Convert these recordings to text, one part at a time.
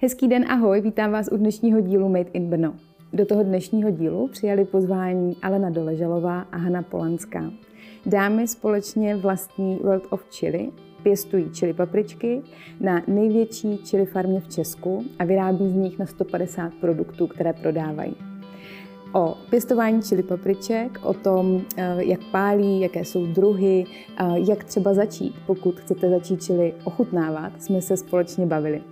Hezký den, ahoj, vítám vás u dnešního dílu Made in Brno. Do toho dnešního dílu přijali pozvání Alena Doležalová a Hanna Polanská. Dámy společně vlastní World of Chili, pěstují čili papričky na největší čili farmě v Česku a vyrábí z nich na 150 produktů, které prodávají. O pěstování čili papriček, o tom, eh, jak pálí, jaké jsou druhy, eh, jak třeba začít, pokud chcete začít čili ochutnávat, jsme se společně bavili.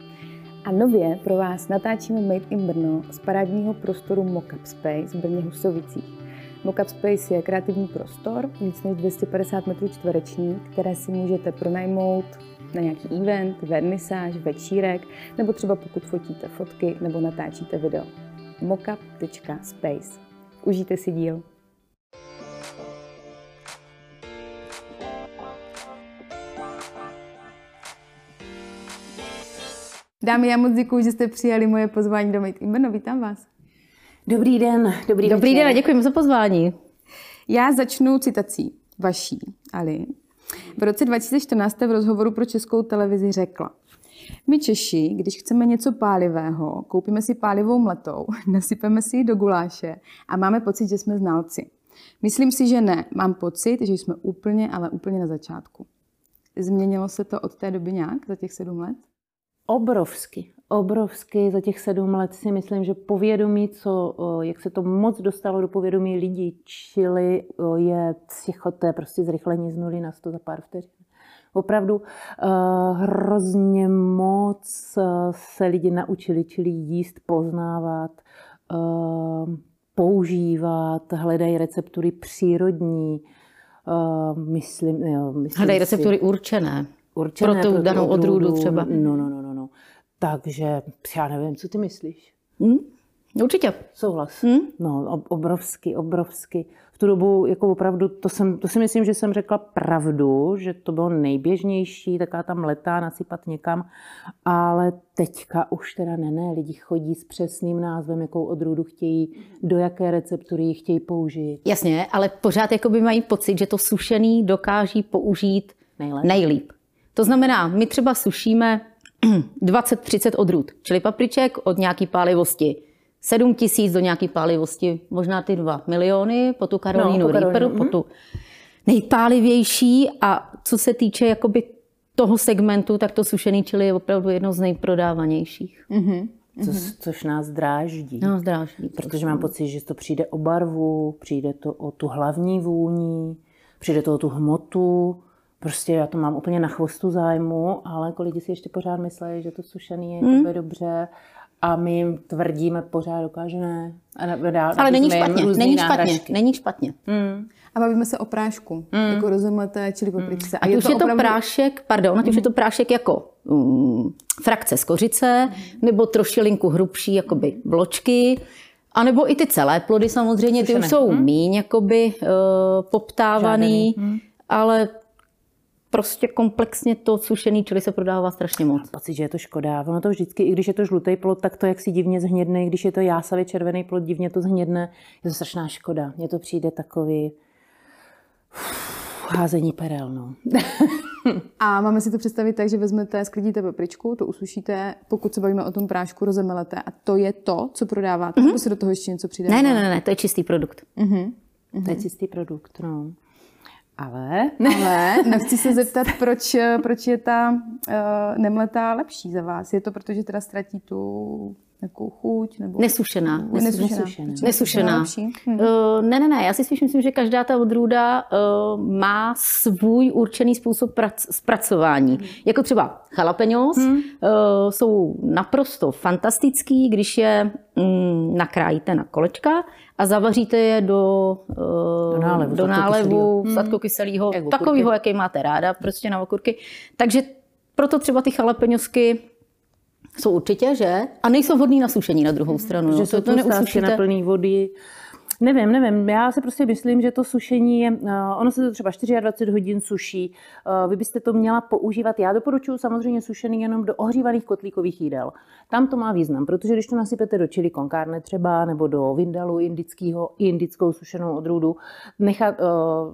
A nově pro vás natáčíme Made in Brno z parádního prostoru Mockup Space v Brně Husovicích. Mockup Space je kreativní prostor, víc než 250 metrů čtverečních, které si můžete pronajmout na nějaký event, vernisáž, večírek, nebo třeba pokud fotíte fotky nebo natáčíte video. mockup.space. Užijte si díl. Dámy, já moc děkuji, že jste přijali moje pozvání do Made in Brno. Vítám vás. Dobrý den, dobrý, dobrý den a děkujeme za pozvání. Já začnu citací vaší, Ali. V roce 2014 v rozhovoru pro českou televizi řekla, my Češi, když chceme něco pálivého, koupíme si pálivou mletou, nasypeme si ji do guláše a máme pocit, že jsme znalci. Myslím si, že ne. Mám pocit, že jsme úplně, ale úplně na začátku. Změnilo se to od té doby nějak za těch sedm let? Obrovsky, obrovsky. Za těch sedm let si myslím, že povědomí, co, jak se to moc dostalo do povědomí lidí, čili je psychoté, prostě zrychlení z nuly na sto za pár vteřin. Opravdu uh, hrozně moc uh, se lidi naučili, čili jíst, poznávat, uh, používat, hledají receptury přírodní. Uh, myslím, jo, myslím hledají receptury určené. Určené pro tu danou odrůdu třeba. No, no, no, Takže já nevím, co ty myslíš? Hmm? Určitě. Souhlas. Hmm? No, obrovsky, obrovsky. V tu dobu jako opravdu, to, jsem, to si myslím, že jsem řekla pravdu, že to bylo nejběžnější, taká tam letá nasypat někam, ale teďka už teda ne, ne, lidi chodí s přesným názvem, jakou odrůdu chtějí, do jaké receptury ji chtějí použít. Jasně, ale pořád jakoby mají pocit, že to sušený dokáží použít nejlép. nejlíp. To znamená, my třeba sušíme 20-30 odrůd, čili papriček od nějaký pálivosti 7 tisíc do nějaké pálivosti, možná ty 2 miliony, po tu Karolínu no, po Reaper, po tu nejpálivější a co se týče jakoby toho segmentu, tak to sušený čili je opravdu jedno z nejprodávanějších. Mm-hmm. Co, což nás dráždí. Nás dráždí. Protože mám pocit, že to přijde o barvu, přijde to o tu hlavní vůni, přijde to o tu hmotu. Prostě já to mám úplně na chvostu zájmu, ale jako lidi si ještě pořád myslí, že to sušený je mm. dobře a my jim tvrdíme pořád, dokážeme. Dál, Ale není špatně, není špatně, není špatně. Mm. A bavíme se o prášku, mm. jako rozumíte, čili papričce. Mm. A, a je už to je to opravdu... prášek, pardon, mm. už je to prášek jako mm, frakce z kořice, mm. nebo trošilinku hrubší, jakoby vločky, a nebo i ty celé plody samozřejmě, ty už jsou mm. míň jakoby uh, poptávaný, mm. ale prostě komplexně to sušený čili se prodává strašně moc. Mám pocit, že je to škoda. Ono to vždycky, i když je to žlutý plod, tak to jak si divně zhnědne, když je to jásavě červený plod, divně to zhnědne. Je to strašná škoda. Mně to přijde takový házení perel. No. A máme si to představit tak, že vezmete, sklidíte papričku, to usušíte, pokud se bavíme o tom prášku, rozemelete a to je to, co prodáváte, mm-hmm. nebo si do toho ještě něco přidáváte? Ne, ne, ne, ne, to je čistý produkt. Mm-hmm. To je čistý produkt, no. Ale? Ale nechci se zeptat, proč, proč je ta uh, nemletá lepší za vás. Je to proto, že teda ztratí tu nějakou chuť? Nebo... Nesušená. Nesušená. Nesušená. Nesušená. Hm. Uh, ne, ne, ne. Já si spíš myslím, že každá ta odrůda uh, má svůj určený způsob prac, zpracování. Hmm. Jako třeba jalapenos hmm. uh, jsou naprosto fantastický, když je um, nakrájíte na kolečka a zavaříte je do, uh, do nálevu, do nálevu sladkokyselého, hmm. takového, jaký máte ráda, prostě na okurky. Takže proto třeba ty jalapeňosky jsou určitě, že? A nejsou vhodný na sušení na druhou stranu. Že no. jsou to, to neusušíte. na plný vody. Nevím, nevím. Já si prostě myslím, že to sušení je, uh, ono se to třeba 24 hodin suší. Uh, vy byste to měla používat. Já doporučuji samozřejmě sušený jenom do ohřívaných kotlíkových jídel. Tam to má význam, protože když to nasypete do čili konkárne třeba, nebo do vindalu indického, indickou sušenou odrůdu, nechat, uh,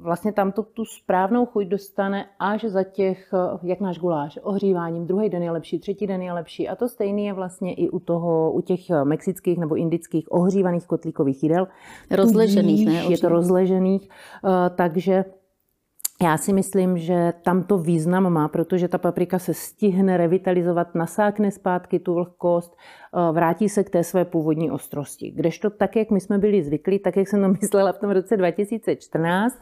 vlastně tam to tu správnou chuť dostane až za těch, jak náš guláš, ohříváním. Druhý den je lepší, třetí den je lepší. A to stejný je vlastně i u toho, u těch mexických nebo indických ohřívaných kotlíkových jídel. Rozležených, ne? Je to rozležených, eh, takže já si myslím, že tam to význam má, protože ta paprika se stihne revitalizovat, nasákne zpátky tu vlhkost, eh, vrátí se k té své původní ostrosti. Kdežto tak, jak my jsme byli zvyklí, tak, jak jsem to myslela v tom roce 2014,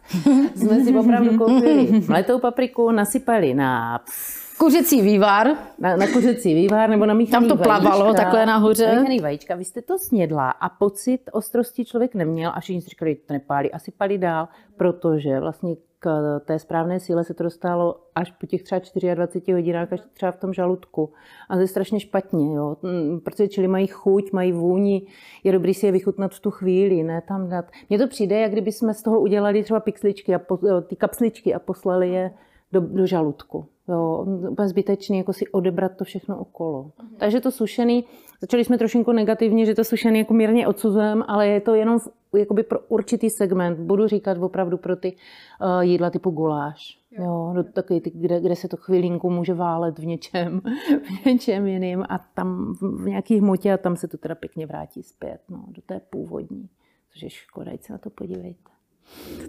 jsme si opravdu koupili mletou papriku, nasypali na kuřecí vývar. Na, na kuřecí vývar nebo na míchaný Tam to plavalo vajíčka, takhle nahoře. Na míchaný vajíčka. Vy jste to snědla a pocit ostrosti člověk neměl a všichni si říkali, to nepálí, asi palí dál, protože vlastně k té správné síle se to dostalo až po těch třeba 24 hodinách, až třeba v tom žaludku. A to je strašně špatně, jo? Mm, protože čili mají chuť, mají vůni, je dobrý si je vychutnat v tu chvíli, ne tam dát. Mně to přijde, jak kdyby jsme z toho udělali třeba pixličky a po, ty kapsličky a poslali je do, do žaludku. Jo, úplně zbytečný, jako si odebrat to všechno okolo. Uh-huh. Takže to sušený, začali jsme trošinku negativně, že to sušený jako mírně odsuzujeme, ale je to jenom v, jakoby pro určitý segment. Budu říkat opravdu pro ty uh, jídla typu guláš. Jo, jo do takový ty, kde, kde se to chvilinku může válet v něčem, v něčem jiným a tam v nějaký hmotě a tam se to teda pěkně vrátí zpět, no, do té původní. Což je škoda, se na to podívejte.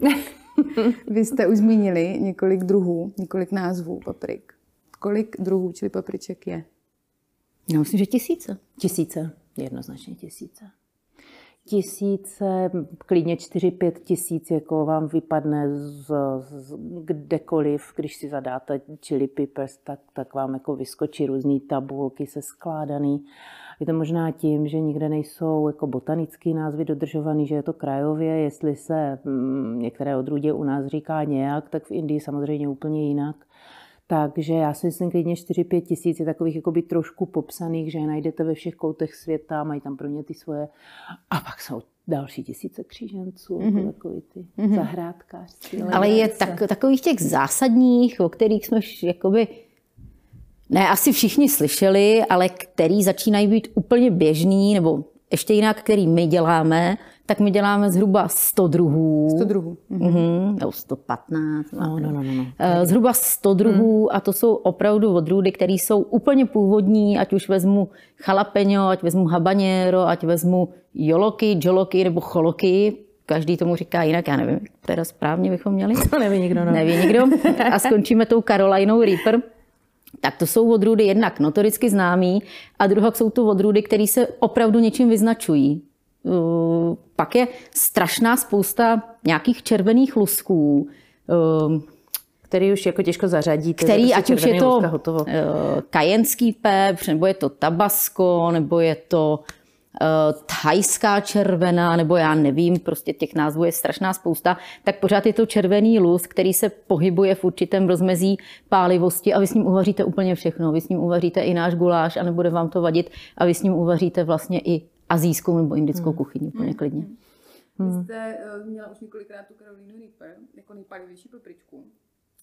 Vy jste už zmínili několik druhů, několik názvů paprik. Kolik druhů čili papriček je? Já myslím, že tisíce. Tisíce, jednoznačně tisíce. Tisíce, klidně 4-5 tisíc, jako vám vypadne z, z kdekoliv, když si zadáte chili peppers, tak, tak vám jako vyskočí různé tabulky se skládaný. Je to možná tím, že nikde nejsou jako botanické názvy dodržované, že je to krajově. Jestli se mm, některé odrůdě u nás říká nějak, tak v Indii samozřejmě úplně jinak. Takže já si myslím, klidně 4-5 tisíc je takových jakoby trošku popsaných, že je najdete ve všech koutech světa, mají tam pro ně ty svoje. A pak jsou další tisíce kříženců, mm-hmm. takový ty mm-hmm. zahrádkářství. Ale je tak, takových těch zásadních, o kterých jsme jakoby ne, asi všichni slyšeli, ale který začínají být úplně běžný, nebo ještě jinak, který my děláme, tak my děláme zhruba 100 druhů. 100 druhů. Mhm. Mm-hmm. Jo, 115. No, no, no, no. Zhruba 100 druhů mm. a to jsou opravdu odrůdy, které jsou úplně původní, ať už vezmu jalapeno, ať vezmu habanero, ať vezmu joloky, joloky nebo choloky. Každý tomu říká jinak, já nevím, teda správně bychom měli. To neví nikdo. No. Neví nikdo. A skončíme tou Carolinou Reaper tak to jsou odrůdy jednak notoricky známý a druhá jsou to odrůdy, které se opravdu něčím vyznačují. Uh, pak je strašná spousta nějakých červených lusků, uh, který už jako těžko zařadíte. Který, prostě ať už je to uh, kajenský pepř, nebo je to tabasco, nebo je to Eh, thajská červená, nebo já nevím, prostě těch názvů je strašná spousta, tak pořád je to červený lus, který se pohybuje v určitém rozmezí pálivosti a vy s ním uvaříte úplně všechno. Vy s ním uvaříte i náš guláš a nebude vám to vadit a vy s ním uvaříte vlastně i azijskou nebo indickou hmm. kuchyni úplně hmm. klidně. Hmm. Vy jste uh, měla už několikrát tu Karolínu Reaper jako nejpálivější papričku.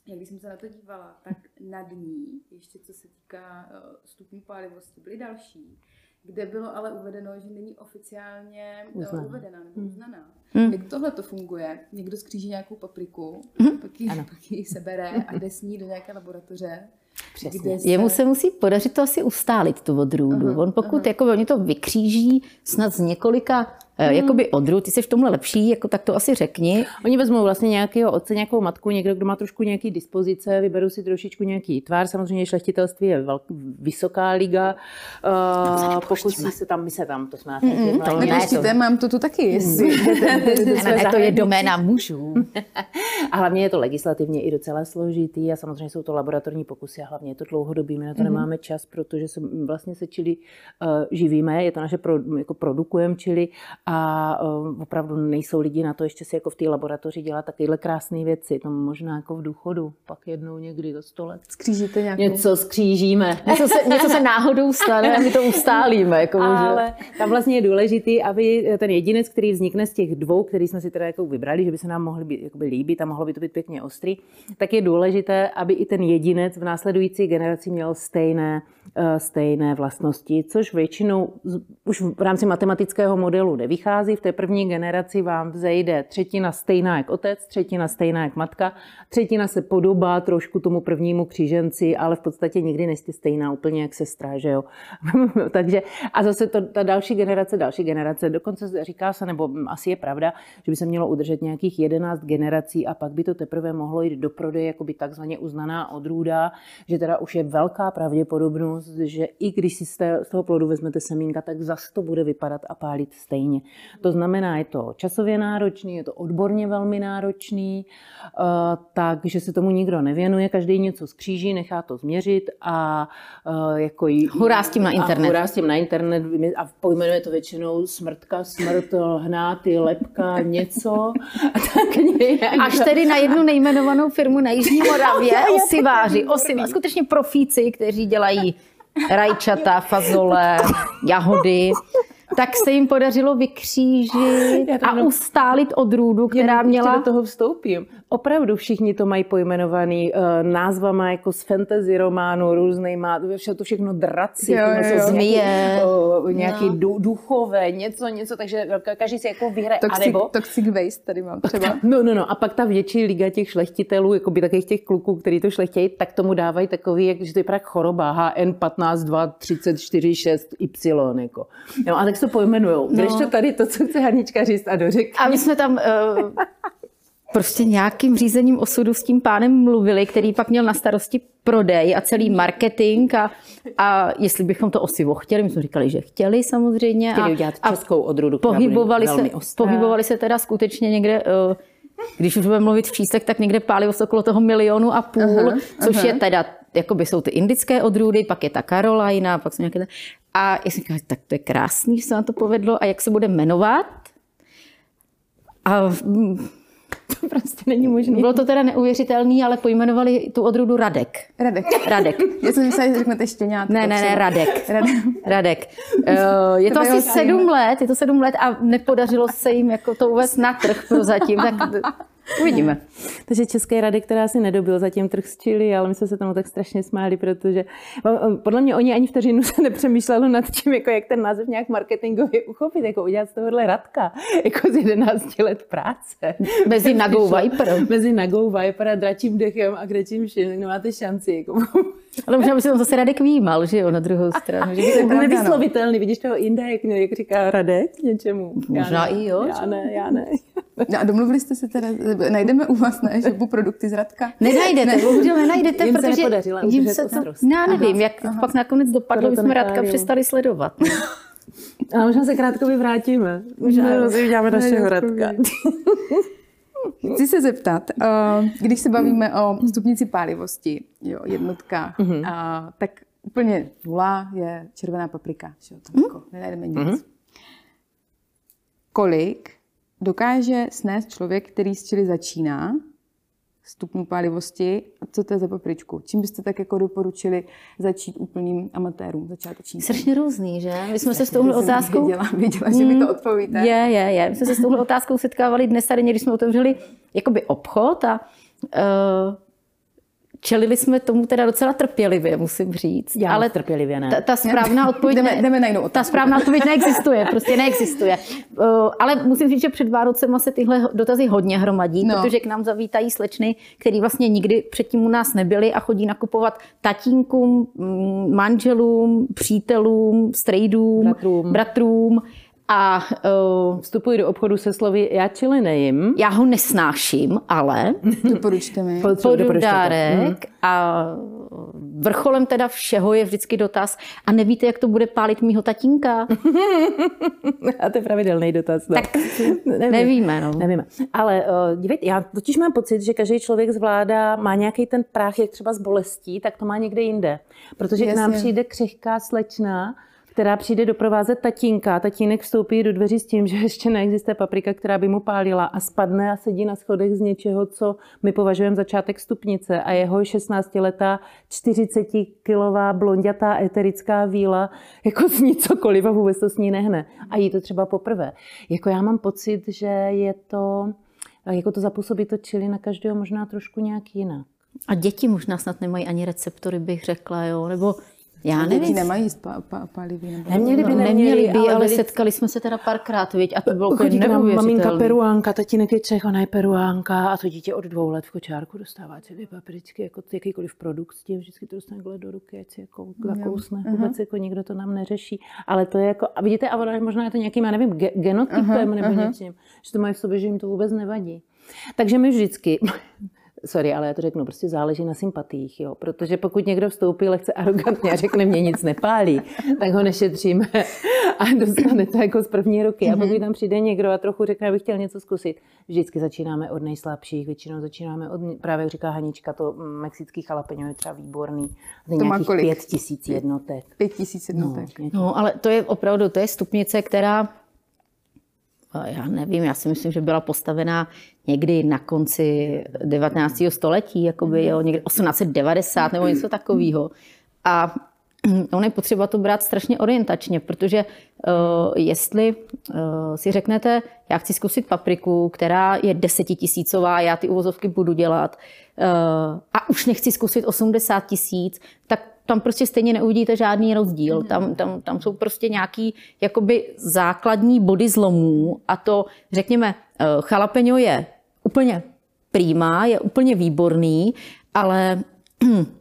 Jak když jsem se na to dívala, tak nad ní, ještě co se týká uh, stupňů pálivosti, byly další kde bylo ale uvedeno, že není oficiálně eh, uznaná. uvedena nebo hmm. uznaná. Hmm. Jak tohle to funguje? Někdo skříží nějakou papriku, hmm. pak, ji, pak ji sebere a jde s ní do nějaké laboratoře. Přesně. Se... Jemu se musí podařit to asi ustálit, tu odrůdu. Uh-huh, On pokud uh-huh. jako, oni to vykříží snad z několika Hmm. Jakoby odru, ty jsi v tomhle lepší, jako tak to asi řekni. Oni vezmou vlastně nějakého otce, nějakou matku, někdo, kdo má trošku nějaký dispozice, vyberou si trošičku nějaký tvár. Samozřejmě šlechtitelství je velk, vysoká liga. Uh, pokusí se tam, my se tam, to jsme mm, mm, to mám to tu taky, jestli. ne, ne, to je doména mužů. a hlavně je to legislativně i docela složitý a samozřejmě jsou to laboratorní pokusy a hlavně je to dlouhodobý. My na to mm-hmm. nemáme čas, protože se vlastně se čili uh, živíme, je to naše pro, jako produkujeme čili a uh, opravdu nejsou lidi na to ještě si jako v té laboratoři dělat takovéhle krásné věci. To možná jako v důchodu, pak jednou někdy do sto let. Skřížíte nějakou... Něco skřížíme. Něco se, něco se náhodou stane a my to ustálíme. Jako Ale tam vlastně je důležitý, aby ten jedinec, který vznikne z těch dvou, který jsme si teda jako vybrali, že by se nám mohli být, jakoby líbit a mohlo by to být pěkně ostrý, tak je důležité, aby i ten jedinec v následující generaci měl stejné, eh, stejné vlastnosti, což většinou už v rámci matematického modelu nevychází. V té první generaci vám vzejde třetina stejná jak otec, třetina stejná jak matka, třetina se podobá trošku tomu prvnímu kříženci, ale v podstatě nikdy nejste stejná úplně jak sestra, že jo. Takže a zase to, ta další generace, další generace, dokonce říká se, nebo asi je pravda, že by se mělo udržet nějakých 11 generací a pak by to teprve mohlo jít do prodeje, jako by takzvaně uznaná odrůda, že teda už je velká pravděpodobnost, že i když si z, té, z toho plodu vezmete semínka, tak zase to bude vypadat a pálit stejně. To znamená, je to časově náročný, je to odborně velmi náročný, uh, takže se tomu nikdo nevěnuje, každý něco skříží, nechá to změřit a uh, jako jí, hurá s tím na internet. Hurá s tím na internet a pojmenuje to většinou smrtka, smrt, hnáty, lepka, něco. A tak nějak. Až tedy na jednu nejmenovanou firmu na Jižní Moravě, osiváři, osiváři, skutečně profíci, kteří dělají rajčata, fazole, jahody tak se jim podařilo vykřížit a ustálit odrůdu, která měla... do toho vstoupím. Opravdu všichni to mají pojmenovaný uh, názvama jako z fantasy románu, různýma, vše to všechno draci, jo, jo, jo. zmije, uh, nějaký no. duchové, něco, něco, takže každý si jako vyhraje. Toxic, nebo, toxic waste tady mám třeba. No, no, no, a pak ta větší liga těch šlechtitelů, jako by takových těch kluků, kteří to šlechtějí, tak tomu dávají takový, jak, že to je právě choroba, HN 15, 2, 34, 6, Y, jako. No, a tak se to pojmenujou. No. Když to tady to, co chce Hanička říct a dořek. A my jsme tam uh, prostě nějakým řízením osudu s tím pánem mluvili, který pak měl na starosti prodej a celý marketing a, a jestli bychom to osivo chtěli, my jsme říkali, že chtěli samozřejmě. Chtěli udělat a, českou odrůdu, pohybovali se, pohybovali se teda skutečně někde uh, když už budeme mluvit v číslech, tak někde pálivost okolo toho milionu a půl, aha, což aha. je teda, jakoby jsou ty indické odrůdy, pak je ta Carolina, pak jsou nějaké... A já jsem říkala, tak to je krásný, že se nám to povedlo. A jak se bude jmenovat? A to prostě není možné. Bylo to teda neuvěřitelný, ale pojmenovali tu odrůdu Radek. Radek. Radek. Já jsem myslela, že řeknete štěňátko. Ne, ne, ne, Radek. Radek. Radek. Uh, je to, to asi sedm let, je to sedm let a nepodařilo se jim jako to uvést na trh prozatím, tak Uvidíme. Takže České rady, která si nedobil zatím trh z Chile, ale my jsme se tomu tak strašně smáli, protože podle mě oni ani vteřinu se nepřemýšlelo nad tím, jako jak ten název nějak marketingově uchopit, jako udělat z tohohle radka, jako z 11 let práce. Mezi Nagou Viper. Mezi Nagou Viper a dračím dechem a křečím šin, nemáte šanci. Jako. Ale možná by se tam zase Radek výjímal, že jo, na druhou stranu. Že to je nevyslovitelný, vidíš toho Inda, jak, jak říká Radek něčemu. Možná ne, i jo. Já ne, já ne. No a domluvili jste se teda, najdeme u vás na e produkty z Radka? Nenajdete, ne. bohužel nenajdete, jim protože se jim se to, já nevím, aha, jak aha. pak nakonec dopadlo, jsme Radka přestali sledovat. A možná se krátko vrátíme. Možná si uděláme našeho Radka. Chci se zeptat, eh, když se bavíme o stupnici pálivosti, jo, jednotkách, mm-hmm. tak úplně nula je červená paprika. Že jo, tam mm-hmm. jako nenajdeme nic. Mm-hmm. Kolik dokáže snést člověk, který s čili začíná, stupňů pálivosti. A co to je za papričku? Čím byste tak jako doporučili začít úplným amatérům, začátečníkům? Strašně různý, že? My jsme se s touhle otázkou... Věděla, věděla, že mi to odpovíte. Je, je, je. My jsme se s touhle otázkou setkávali dnes tady, když jsme otevřeli jakoby obchod a uh, Čelili jsme tomu teda docela trpělivě, musím říct. Já ale trpělivě ne. Ta, ta správná odpověď, jdeme, jdeme na jinou ta správná odpověď neexistuje, prostě neexistuje. Uh, ale musím říct, že před Vánocema se tyhle dotazy hodně hromadí, no. protože k nám zavítají slečny, který vlastně nikdy předtím u nás nebyly a chodí nakupovat tatínkům, mm, manželům, přítelům, strejdům, bratrům. bratrům a uh, vstupuji do obchodu se slovy já čili nejím. Já ho nesnáším, ale doporučte mi. Podu dárek hmm. a vrcholem teda všeho je vždycky dotaz a nevíte, jak to bude pálit mýho tatínka? a to je pravidelný dotaz. No. Tak Nevím. nevíme. No. Nevíme. Ale uh, dívejte, já totiž mám pocit, že každý člověk zvládá, má nějaký ten práh, jak třeba z bolestí, tak to má někde jinde. Protože Jasně. k nám přijde křehká slečna, která přijde doprovázet tatínka. Tatínek vstoupí do dveří s tím, že ještě neexistuje paprika, která by mu pálila a spadne a sedí na schodech z něčeho, co my považujeme začátek stupnice a jeho 16-letá 40-kilová blondětá eterická víla jako z cokoliv a vůbec to s ní nehne. A jí to třeba poprvé. Jako já mám pocit, že je to, jako to zapůsobí to čili na každého možná trošku nějak jinak. A děti možná snad nemají ani receptory, bych řekla, jo? Nebo já nevím. Nemají pa, pa, pálivý. Nebo... Neměli by, no, neměli by, ale, ale setkali jsme se teda párkrát, viď? a to bylo Chodí k nám maminka peruánka, tatínek je Čech, ona je peruánka a to dítě od dvou let v kočárku dostává celé papričky, jako jakýkoliv produkt s tím, vždycky to dostane do ruky, ať si jako zakousne. Uh-huh. Vůbec jako nikdo to nám neřeší. Ale to je jako, a vidíte, a ona, možná je to nějakým, já nevím, genotypem uh-huh, nebo uh-huh. něčím, že to mají v sobě, že jim to vůbec nevadí. Takže my vždycky, sorry, ale já to řeknu, prostě záleží na sympatiích, jo. Protože pokud někdo vstoupí lehce arrogantně a řekne, mě nic nepálí, tak ho nešetříme a dostane to jako z první ruky. A pokud mhm. tam přijde někdo a trochu řekne, abych chtěl něco zkusit, vždycky začínáme od nejslabších, většinou začínáme od, právě jak říká Hanička, to mexický chalapeňo je třeba výborný. To nějakých pět tisíc jednotek. Pět tisíc jednotek. No, no, ale to je opravdu, to je stupnice, která já nevím, já si myslím, že byla postavená někdy na konci 19. století, jakoby, jo, někdy 1890 nebo něco takového. A ono je potřeba to brát strašně orientačně, protože uh, jestli uh, si řeknete, já chci zkusit papriku, která je desetitisícová, já ty uvozovky budu dělat uh, a už nechci zkusit 80 tisíc, tak tam prostě stejně neuvidíte žádný rozdíl. Tam, tam, tam jsou prostě nějaký jakoby základní body zlomů a to, řekněme, chalapeňo je úplně prýmá, je úplně výborný, ale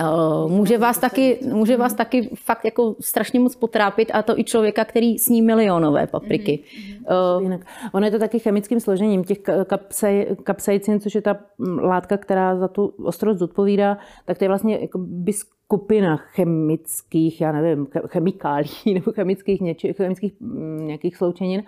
Eh, může vás, taky, může vás taky fakt jako strašně moc potrápit a to i člověka, který sní milionové papriky. Mm-hmm. Jinak. Ono je to taky chemickým složením těch kapsaj, kapsaicin, což je ta mm, látka, která za tu ostrost zodpovídá, tak to je vlastně jako skupina chemických, já nevím, chemikálí nebo chemických, něči, chemických mm, nějakých sloučenin.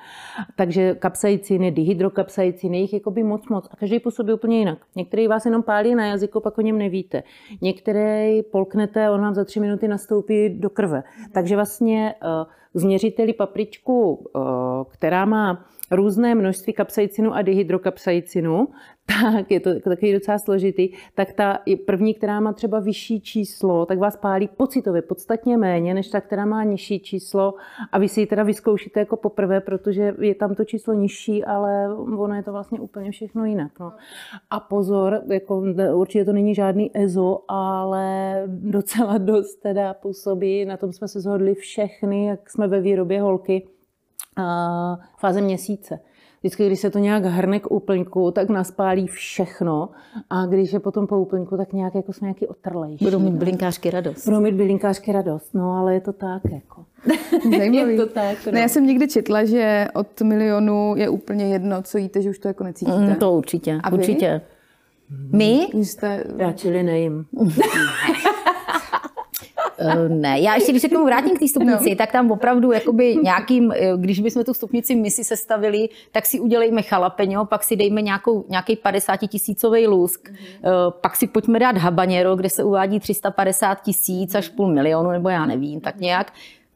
Takže kapsaiciny, dihydrokapsaiciny, jich je by moc moc. A každý působí úplně jinak. Některý vás jenom pálí na jazyku, pak o něm nevíte. Některé polknete, on vám za tři minuty nastoupí do krve. Takže vlastně uh, změříte papričku, uh, která má různé množství kapsaicinu a dihydrokapsaicinu, tak je to takový docela složitý, tak ta první, která má třeba vyšší číslo, tak vás pálí pocitově podstatně méně, než ta, která má nižší číslo a vy si ji teda vyzkoušíte jako poprvé, protože je tam to číslo nižší, ale ono je to vlastně úplně všechno jinak. No. A pozor, jako určitě to není žádný EZO, ale docela dost teda působí, na tom jsme se shodli všechny, jak jsme ve výrobě holky, fáze měsíce. Vždycky, když se to nějak hrne k úplňku, tak naspálí všechno a když je potom po úplňku, tak nějak jako jsme nějaký otrlejší. Budou mít bylinkářky radost. Budou mít bylinkářky radost, no ale je to tak jako. Zajímavý. je to tak, no. ne, já jsem někdy četla, že od milionu je úplně jedno, co jíte, že už to jako necítíte. Mm, to určitě, a určitě. Vy? My? Jste... Já čili nejím. Uh, ne, já ještě, když se k tomu vrátím k té stupnici, no. tak tam opravdu jakoby nějakým, eh, když bychom tu stupnici my si sestavili, tak si udělejme chalapeňo, pak si dejme nějakou, nějaký 50 tisícový lusk, uh, pak si pojďme dát habanero, kde se uvádí 350 tisíc až půl milionu, nebo já nevím, tak nějak.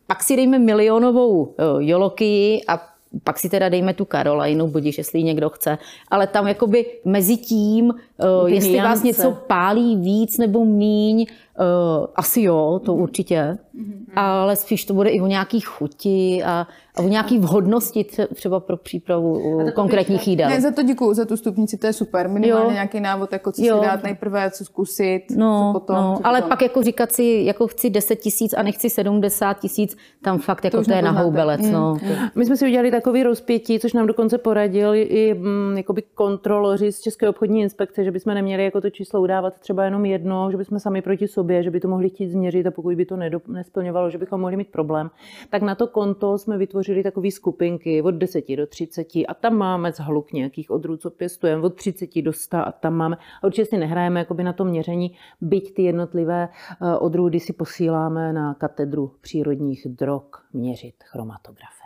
Pak si dejme milionovou joloky a pak si teda dejme tu Karolajnu, budíš, jestli někdo chce. Ale tam jakoby mezi tím, uh, jestli vás něco pálí víc nebo míň, Uh, asi jo, to určitě, mm-hmm. ale spíš to bude i o nějaký chuti a, a o nějaký vhodnosti třeba pro přípravu konkrétních jídel. Ne, za to děkuju, za tu stupnici, to je super. Minimálně jo. nějaký návod, jako co jo. si dát nejprve, co zkusit, no, co potom. No, co ale potom. pak jako říkat si, jako chci 10 tisíc a nechci 70 tisíc, tam fakt jako to, to je na houbelec. Mm. No. My jsme si udělali takový rozpětí, což nám dokonce poradili i mm, jakoby kontroloři z České obchodní inspekce, že bychom neměli jako to číslo udávat třeba jenom jedno, že bychom sami proti sobě sobě, že by to mohli chtít změřit a pokud by to nesplňovalo, že bychom mohli mít problém, tak na to konto jsme vytvořili takové skupinky od 10 do 30 a tam máme zhluk nějakých odrůd, co pěstujeme, od 30 do 100 a tam máme, a určitě si nehrajeme jakoby na to měření, byť ty jednotlivé eh, odrůdy si posíláme na katedru přírodních drog měřit chromatografem.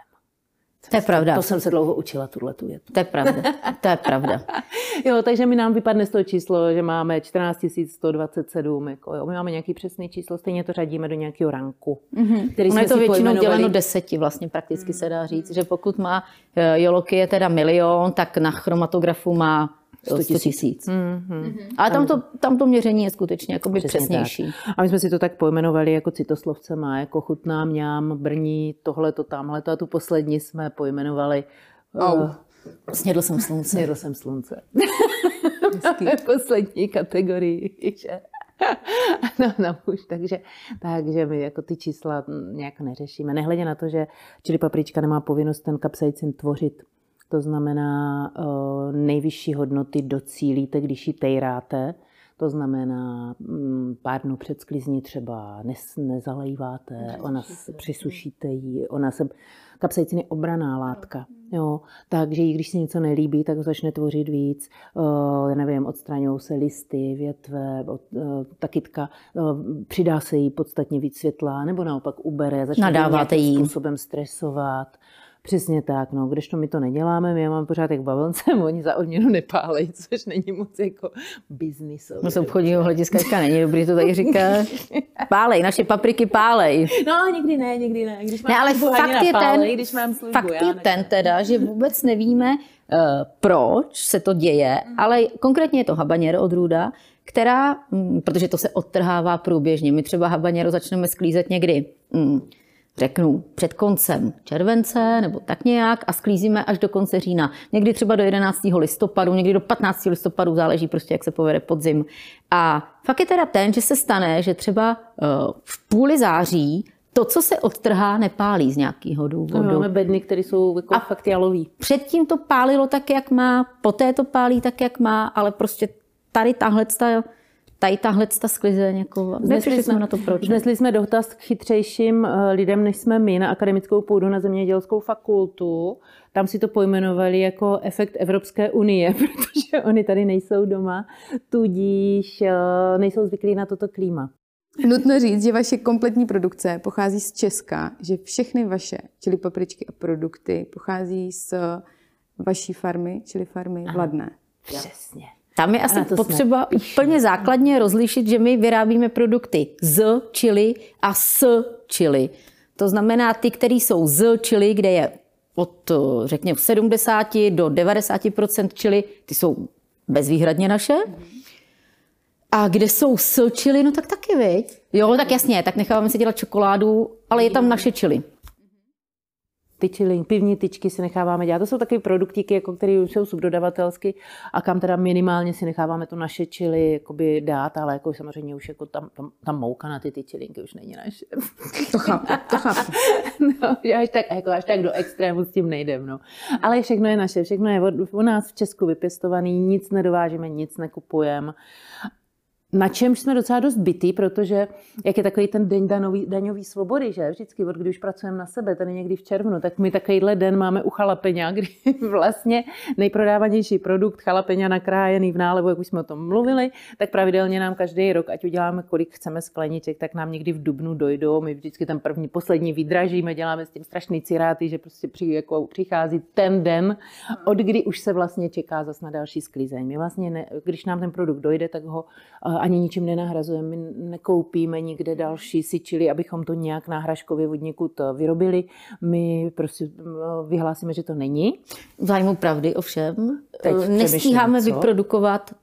To je pravda. To jsem se dlouho učila, tuhle tu větu. To je pravda. To je pravda. jo, takže mi nám vypadne z toho číslo, že máme 14 127. Jako, jo. My máme nějaký přesný číslo, stejně to řadíme do nějakého ranku. Mm-hmm. Který ono je to většinou děleno deseti vlastně prakticky se dá říct, že pokud má eh, Joloky je teda milion, tak na chromatografu má 100 tisíc. Mm-hmm. Ale tam to, tam to měření je skutečně jakoby přesnější. Tak. A my jsme si to tak pojmenovali jako citoslovce má, jako chutná mňám, brní, tohle to, tamhle to a tu poslední jsme pojmenovali oh. uh, Snědl jsem slunce. Snědl jsem slunce. Poslední kategorii, že? no, no, už, takže, takže my jako ty čísla nějak neřešíme. Nehledě na to, že čili paprička nemá povinnost ten kapsaicin tvořit to znamená, eh, nejvyšší hodnoty docílíte, když ji tejráte. To znamená, mm, pár dnů před sklizní třeba nezalejváte, ona se, přisušíte ji, ona se, kapsaicin je obraná látka. Jo, takže i když si něco nelíbí, tak začne tvořit víc. Uh, nevím, odstraňují se listy, větve, uh, ta kytka, uh, přidá se jí podstatně víc světla, nebo naopak ubere, začne Nadáváte jí způsobem stresovat. Přesně tak, no, když to my to neděláme, my máme pořád jak bavlnce, oni za odměnu nepálejí, což není moc jako biznisové. No z obchodního hlediska není dobrý to tady říkat. Pálej, naše papriky pálej. No, nikdy ne, nikdy ne. Když mám ne, ale fakt je pálej, ten, když mám službu, fakt je ten teda, že vůbec nevíme, uh, proč se to děje, ale konkrétně je to habanero odrůda, která, mm, protože to se odtrhává průběžně. My třeba habanero začneme sklízet někdy mm, řeknu, před koncem července nebo tak nějak a sklízíme až do konce října. Někdy třeba do 11. listopadu, někdy do 15. listopadu, záleží prostě, jak se povede podzim. A fakt je teda ten, že se stane, že třeba eh, v půli září to, co se odtrhá, nepálí z nějakého důvodu. No, máme bedny, které jsou jako a fakt jalový. Předtím to pálilo tak, jak má, poté to pálí tak, jak má, ale prostě tady tahle tady tahle ta sklizeň, jako, nepřišli jsme na to proč. Vznesli jsme dotaz k chytřejším eh, lidem, než jsme my na akademickou půdu na zemědělskou fakultu. Tam si to pojmenovali jako efekt Evropské unie, protože oni tady nejsou doma, tudíž eh, nejsou zvyklí na toto klíma. Nutno říct, že vaše kompletní produkce pochází z Česka, že všechny vaše, čili papričky a produkty, pochází z vaší farmy, čili farmy Vladné. Přesně. Tam je asi potřeba úplně základně rozlišit, že my vyrábíme produkty z čili a s čili. To znamená ty, které jsou z čili, kde je od řekněme 70 do 90% čili, ty jsou bezvýhradně naše. A kde jsou s čili, no tak taky, viď? Jo, tak jasně, tak necháváme si dělat čokoládu, ale je tam naše čili tyčily, pivní tyčky si necháváme dělat. To jsou takové produktíky, jako které už jsou subdodavatelsky a kam teda minimálně si necháváme to naše čili jakoby dát, ale jako samozřejmě už jako tam, tam, tam mouka na ty tyčilinky už není naše. To chápu, to chápu. no, až tak, jako až tak do extrému s tím nejdem, no. Ale všechno je naše, všechno je u nás v Česku vypěstovaný, nic nedovážíme, nic nekupujeme na čem jsme docela dost bytý, protože jak je takový ten den daňový, daňový svobody, že vždycky, od když už pracujeme na sebe, tady někdy v červnu, tak my takovýhle den máme u chalapeňa, kdy vlastně nejprodávanější produkt chalapeňa nakrájený v nálevu, jak už jsme o tom mluvili, tak pravidelně nám každý rok, ať uděláme kolik chceme skleniček, tak nám někdy v dubnu dojdou, my vždycky tam první, poslední vydražíme, děláme s tím strašný ciráty, že prostě při, jako přichází ten den, od kdy už se vlastně čeká zase na další sklizeň. My vlastně, ne, když nám ten produkt dojde, tak ho ani ničím nenahrazujeme. My nekoupíme nikde další sičili, abychom to nějak náhražkově od někud eh, vyrobili. My prostě eh, vyhlásíme, že to není. V zájmu pravdy ovšem. Teď eh, nestíháme co? vyprodukovat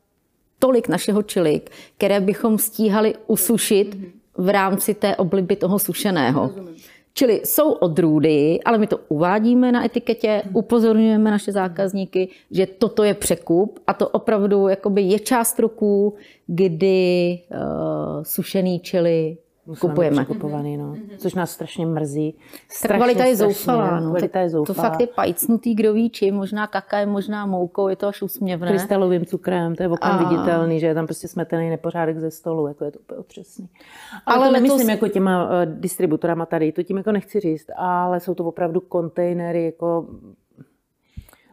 tolik našeho čili, které bychom stíhali usušit v rámci té obliby toho sušeného. Rozumím. Čili jsou odrůdy, ale my to uvádíme na etiketě, upozorňujeme naše zákazníky, že toto je překup a to opravdu jakoby je část roku, kdy uh, sušený čili kupujeme. Překupovaný, no. Mm-hmm. Což nás strašně mrzí. Strašně, Ta kvalita je zoufalá. No. Kvalita je zoufalá. To fakt je pajcnutý, kdo ví čím, možná kakajem, možná moukou, je to až úsměvné. Krystalovým cukrem, to je okam a... viditelný, že je tam prostě smetený nepořádek ze stolu, jako je to úplně otřesný. Ale, ale to nemyslím si... jako těma uh, distributorama tady, to tím jako nechci říct, ale jsou to opravdu kontejnery, jako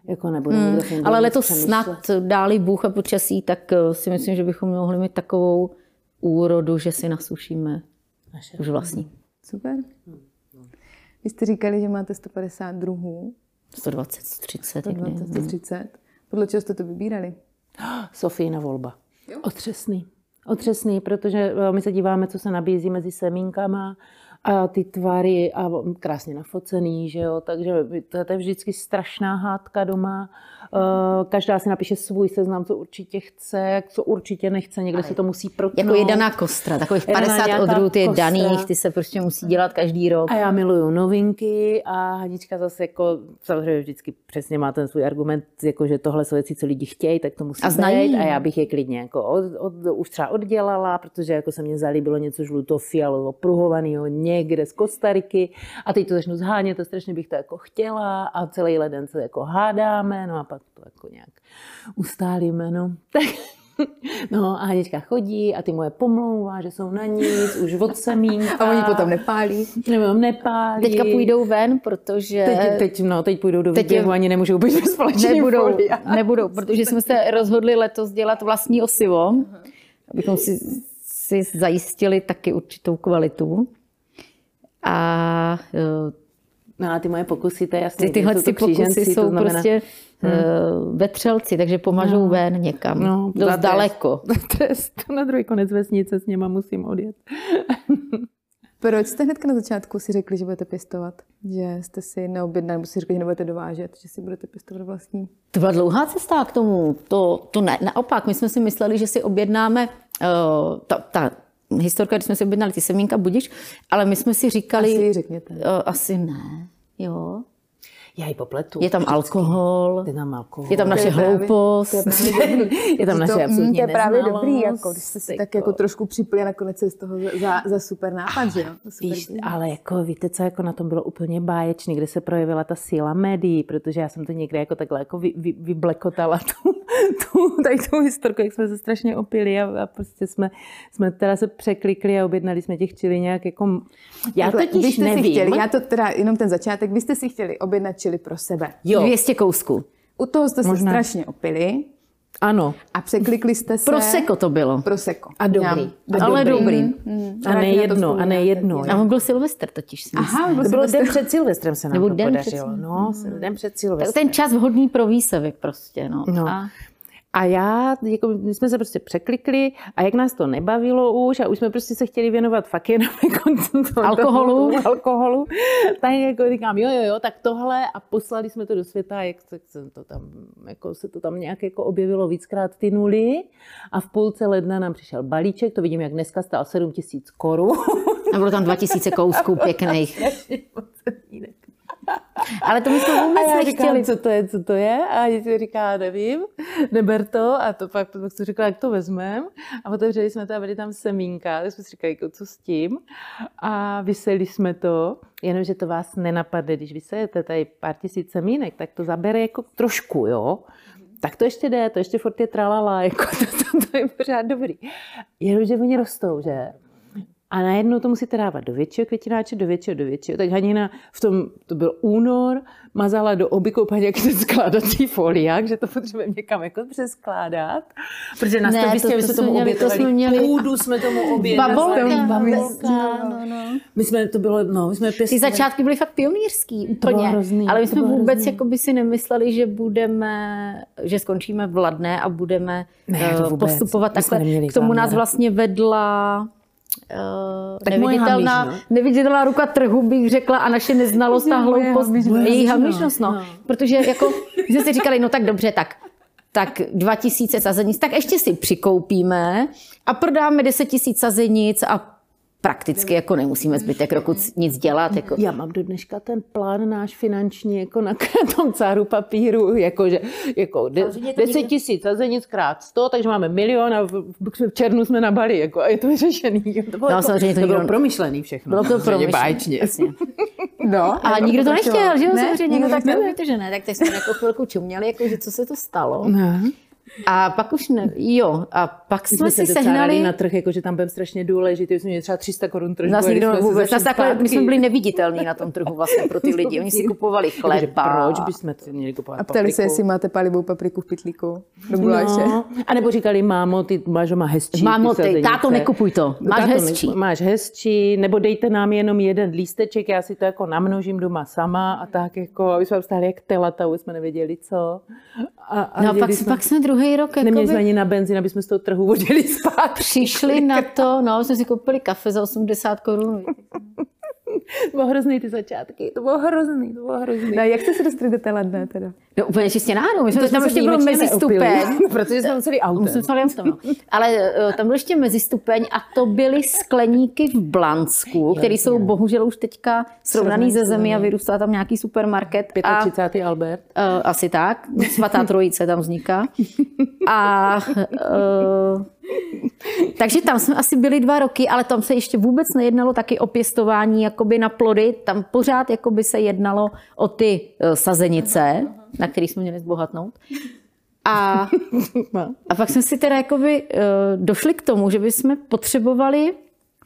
jako nebude hmm, Ale letos snad dáli Bůh a počasí, tak eh, si myslím, že bychom mohli mít takovou úrodu, že si nasušíme už vlastní. Super. Vy jste říkali, že máte 150 druhů. 120, 130. 120, 130. Podle čeho jste to vybírali? Sofína volba. Jo? Otřesný. Otřesný, protože eh, my se díváme, co se nabízí mezi semínkama a ty tvary a krásně nafocený, že jo, takže to je vždycky strašná hádka doma. Eh, každá si napíše svůj seznam, co určitě chce, co určitě nechce, někde se to musí protnout. Jako je daná kostra, takových 50 odrůd je kostra. daných, ty se prostě musí dělat každý rok. A já miluju novinky a Hanička zase jako, samozřejmě vždycky přesně má ten svůj argument, jako že tohle jsou věci, co lidi chtějí, tak to musí a znají. Být. A já bych je klidně jako od, od, už třeba oddělala, protože jako se mně zalíbilo něco žluto fialovo pruhovaného někde z Kostariky a teď to začnu zhánět a strašně bych to jako chtěla a celý leden se jako hádáme, no a pak to jako nějak ustálíme, no. No a Hanička chodí a ty moje pomlouvá, že jsou na nic, už od semínka. A oni potom nepálí. Nebo nepálí. Teďka půjdou ven, protože... Teď, teď, no, teď půjdou do výběhu, je... ani nemůžou být společně nebudou, nebudou, protože jsme se rozhodli letos dělat vlastní osivo, abychom si, si zajistili taky určitou kvalitu. A No a ty moje pokusy, to je jasné. Ty, tyhle ty pokusy jsou znamená... prostě hmm. vetřelci, takže pomažou no. ven někam. No, dost daleko. Trest. Na druhý konec vesnice s něma musím odjet. Proč jste hnedka na začátku si řekli, že budete pěstovat? Že jste si neobjednali, nebo si řekli, že nebudete dovážet, že si budete pěstovat vlastní? To byla dlouhá cesta k tomu. To, to ne, naopak, my jsme si mysleli, že si objednáme uh, ta, ta historka, když jsme si objednali ty semínka budiš, ale my jsme si říkali... Asi řekněte. Uh, asi ne, jo. Já ji popletu. Je tam alkohol. Je tam alkohol. Je tam naše je hloupost. Právě, je tam naše absolutní To je právě dobrý, jako, když jste si tak jako trošku připli a nakonec se z toho za, za super nápad, že jo? Super Víš, ale jako víte, co jako na tom bylo úplně báječný, kde se projevila ta síla médií, protože já jsem to někde jako takhle jako vy, vy, vyblekotala tu, tu, tady tu historku, jak jsme se strašně opili a, a prostě jsme, jsme teda se překlikli a objednali jsme těch čili nějak jako... Já takhle, totiž nevím. Si chtěli, já to teda jenom ten začátek, vy jste si chtěli objednat čili pro sebe. Jo. 200 kousků. U toho jste Možná. se strašně opili. Ano. A překlikli jste se... Proseko to bylo. Proseko. A dobrý. A Ale dobrý. dobrý. Mm. A ne jedno, a ne jedno. A on byl Silvestr totiž. Aha, byl to bylo den před Silvestrem se nám Nebo to den podařilo. Před... No, den před Silvestrem. Ten čas vhodný pro výsevy prostě. No. no. A... A já, jako, my jsme se prostě překlikli a jak nás to nebavilo už a už jsme prostě se chtěli věnovat fakt jenom jako alkoholu. Alkoholu, tak jako říkám, jo, jo, jo, tak tohle a poslali jsme to do světa, jak se to tam, jako se to tam nějak jako objevilo víckrát ty nuly a v půlce ledna nám přišel balíček, to vidím, jak dneska stál 7 tisíc korun. A bylo tam 2000 kousků pěkných. Ale to my jsme vůbec a já nechtěli. Říkám, co to je, co to je? A si říká, nevím, neber to. A to pak, pak jsem říkala, jak to vezmeme. A otevřeli jsme to a byli tam semínka. Tak jsme si říkali, jako, co s tím. A vyseli jsme to. Jenomže to vás nenapadne, když vysejete tady pár tisíc semínek, tak to zabere jako trošku, jo tak to ještě jde, to ještě furt je tralala, jako to, to, to je pořád dobrý. Jenomže oni rostou, že? A najednou to musíte dávat do většího květináče, do většího, do většího. Tak Hanina v tom, to byl únor, mazala do oby koupaně jak ten skládací foliák, že to potřebujeme někam jako přeskládat. Protože na ne, to, to, jsme tomu měli, to jsme měli, půdu jsme tomu obětovali. Babolka, babolka, no, no. My jsme, to bylo, no, my jsme pěstovali. Ty začátky byly fakt pionýrský, úplně. Hrozný, ale my jsme vůbec jako by si nemysleli, že budeme, že skončíme v Ladné a budeme ne, uh, postupovat takhle. K tomu nás vlastně vedla tak neviditelná, hamiž, no? neviditelná ruka trhu bych řekla a naše neznalost a hloupost, její hamižnost, no. no. Protože jako, jsme si říkali, no tak dobře, tak tak 2000 sazenic, tak ještě si přikoupíme a prodáme 10 tisíc sazenic a prakticky jako nemusíme zbytek roku nic dělat. Jako. Já mám do dneška ten plán náš finanční jako na tom cáru papíru, jako, že, jako de, 10 tisíc a nic krát 100, takže máme milion a v, v černu jsme na Bali jako, a je to vyřešený. To bylo, no, jako, samozřejmě to, to bylo promyšlený všechno. Bylo to promyšlený. No, a nikdo to nechtěl, že jo, ne, samozřejmě, no tak to víte, že ne, tak teď jsme jako chvilku čuměli, jako, že co se to stalo. Ne. A pak už ne, jo, a pak jsme, jsme si sehnali... na trh, jako, že tam byl strašně důležitý, jsme měli třeba 300 korun tržbu. Nás nikdo vůbec, nás takhle, my jsme byli neviditelní na tom trhu vlastně pro ty lidi. Oni si kupovali chleba. proč bychom to měli kupovat A ptali se, jestli máte palivou papriku v pitlíku do No, a nebo říkali, mámo, ty máš má hezčí. Mámo, ty, táto nekupuj to, máš táto hezčí. Ne, máš hezčí, nebo dejte nám jenom jeden lísteček, já si to jako namnožím doma sama a tak jako, aby jsme stáli jak telata, už jsme nevěděli co. A, a no a pak, jsme, pak jsme druhý rok Neměli jsme ani na benzín, aby jsme z toho trhu vodili spát. Přišli na to, no, jsme si koupili kafe za 80 korun. To bylo hrozný ty začátky, to bylo hrozný, to bylo hrozný. No, jak jste se dostali do té ledné teda? No úplně čistě náhodou, my jsme tam ještě byl mezi stupeň. protože jsme museli autem. Museli museli autem, no. Ale uh, tam byl ještě mezi stupeň a to byly skleníky v Blansku, které jsou bohužel už teďka srovnaný ze zemi a vyrůstá tam nějaký supermarket. 35. A, Albert. Uh, asi tak, svatá trojice tam vzniká. A uh, takže tam jsme asi byli dva roky, ale tam se ještě vůbec nejednalo taky o pěstování jakoby na plody. Tam pořád jakoby se jednalo o ty uh, sazenice, na kterých jsme měli zbohatnout. A, a pak jsme si teda jakoby uh, došli k tomu, že bychom potřebovali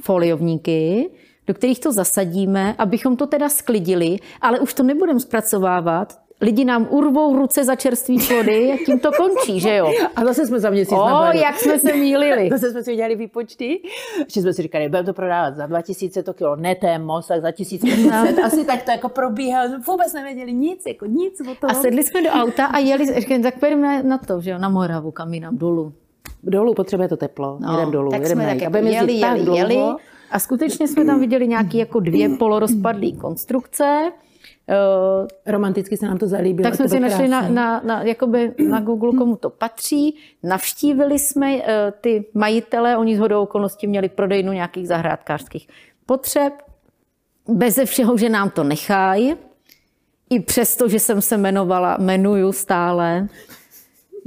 foliovníky, do kterých to zasadíme, abychom to teda sklidili, ale už to nebudeme zpracovávat, lidi nám urvou ruce za čerstvý plody a tím to končí, že jo? A zase jsme za měsíc O, jak jsme se mýlili. zase jsme si udělali výpočty, že jsme si říkali, budeme to prodávat za 2000 to kilo, ne je moc, tak za 1500. Asi tak to jako probíhá, vůbec nevěděli nic, jako nic o tom. A sedli jsme do auta a jeli, říkali, tak pojedeme na to, že jo, na Moravu, kam jinam, dolů. Dolů potřebuje to teplo, no, jedem dolů, tak jedem jsme tak jako jeli, jeli, jeli, a skutečně jsme tam viděli nějaké jako dvě polorozpadlé konstrukce, Uh, Romanticky se nám to zalíbilo. Tak jsme si našli na, na, na, jakoby na Google, komu to patří. Navštívili jsme uh, ty majitele, oni z hodou okolností měli prodejnu nějakých zahrádkářských potřeb. Beze všeho, že nám to nechají. I přesto, že jsem se jmenovala, jmenuju stále,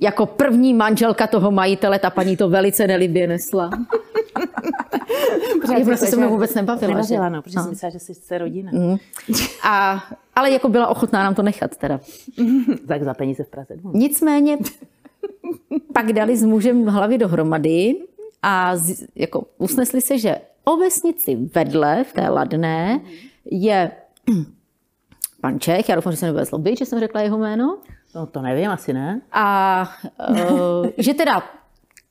jako první manželka toho majitele, ta paní to velice nelibě nesla. protože prostě se mi vůbec nebavila. Nevařila, že? no, protože no. jsem myslela, že jsi rodina. Mm. A, ale jako byla ochotná nám to nechat teda. tak za peníze v Praze. Nicméně pak dali s mužem v hlavě dohromady a z, jako usnesli se, že o vesnici vedle, v té Ladné, je pan Čech, já doufám, že se nebude zlobit, že jsem řekla jeho jméno. No to nevím, asi ne. A uh, že teda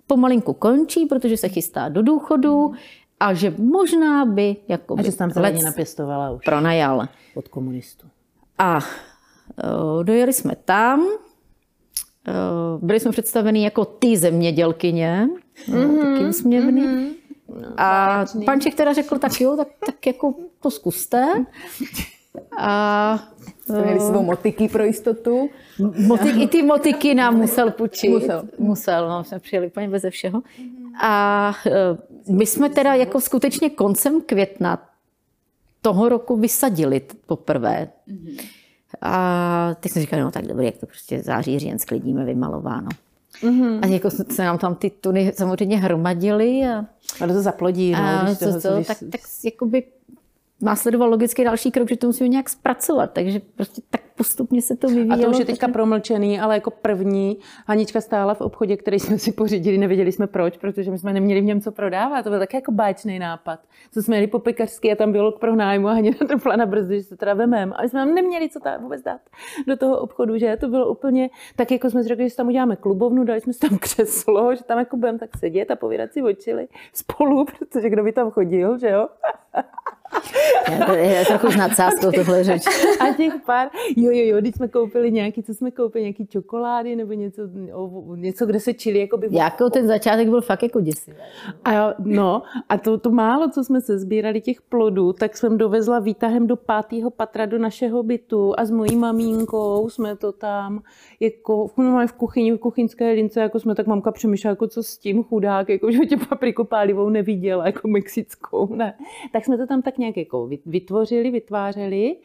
pomalinku končí, protože se chystá do důchodu a že možná by jako a že tam se napěstovala už. Pronajal. Od komunistů. A uh, dojeli jsme tam, uh, byli jsme představeni jako ty zemědělkyně, mm-hmm, taky usměvný. Mm-hmm. No, a panček teda řekl, tak jo, tak, tak jako to zkuste. A jsme měli svou motiky pro jistotu. Motik, I ty motiky nám musel půjčit. Musel. Musel, no, jsme přijeli úplně beze všeho. A my jsme teda jako skutečně koncem května toho roku vysadili poprvé. A teď jsme říkali, no tak dobrý, jak to prostě září, říjen sklidíme, vymalováno. Mm-hmm. A jako se nám tam ty tuny samozřejmě hromadily. A, a to zaplodí. No, a to, to, to, tak, tak jakoby následoval logický další krok, že to musíme nějak zpracovat. Takže prostě tak postupně se to vyvíjelo. A to už je teďka promlčený, ale jako první Hanička stála v obchodě, který jsme si pořídili, nevěděli jsme proč, protože my jsme neměli v něm co prodávat. To byl taky jako báječný nápad. Co jsme jeli po pekařské a tam bylo k pronájmu a Haně natrpla na brzdy, že se teda vemem. A my jsme tam neměli co tam vůbec dát do toho obchodu, že to bylo úplně tak, jako jsme si řekli, že tam uděláme klubovnu, dali jsme si tam křeslo, že tam jako budeme tak sedět a povídat si očili spolu, protože kdo by tam chodil, že jo? to je trochu s nadsázkou tohle řeč. A těch pár, jo, jo, jo, když jsme koupili nějaký, co jsme koupili, nějaký čokolády nebo něco, něco kde se čili, jako by... Jako ten začátek byl fakt jako děsivý. A no, a to, to málo, co jsme se sbírali těch plodů, tak jsem dovezla výtahem do pátého patra do našeho bytu a s mojí mamínkou jsme to tam, jako no, v kuchyni, v kuchyňské lince, jako jsme tak mamka přemýšlela, jako co s tím chudák, jako že tě papriku pálivou neviděla, jako mexickou, ne. Tak jsme to tam tak nějak jako vytvořili, vytvářeli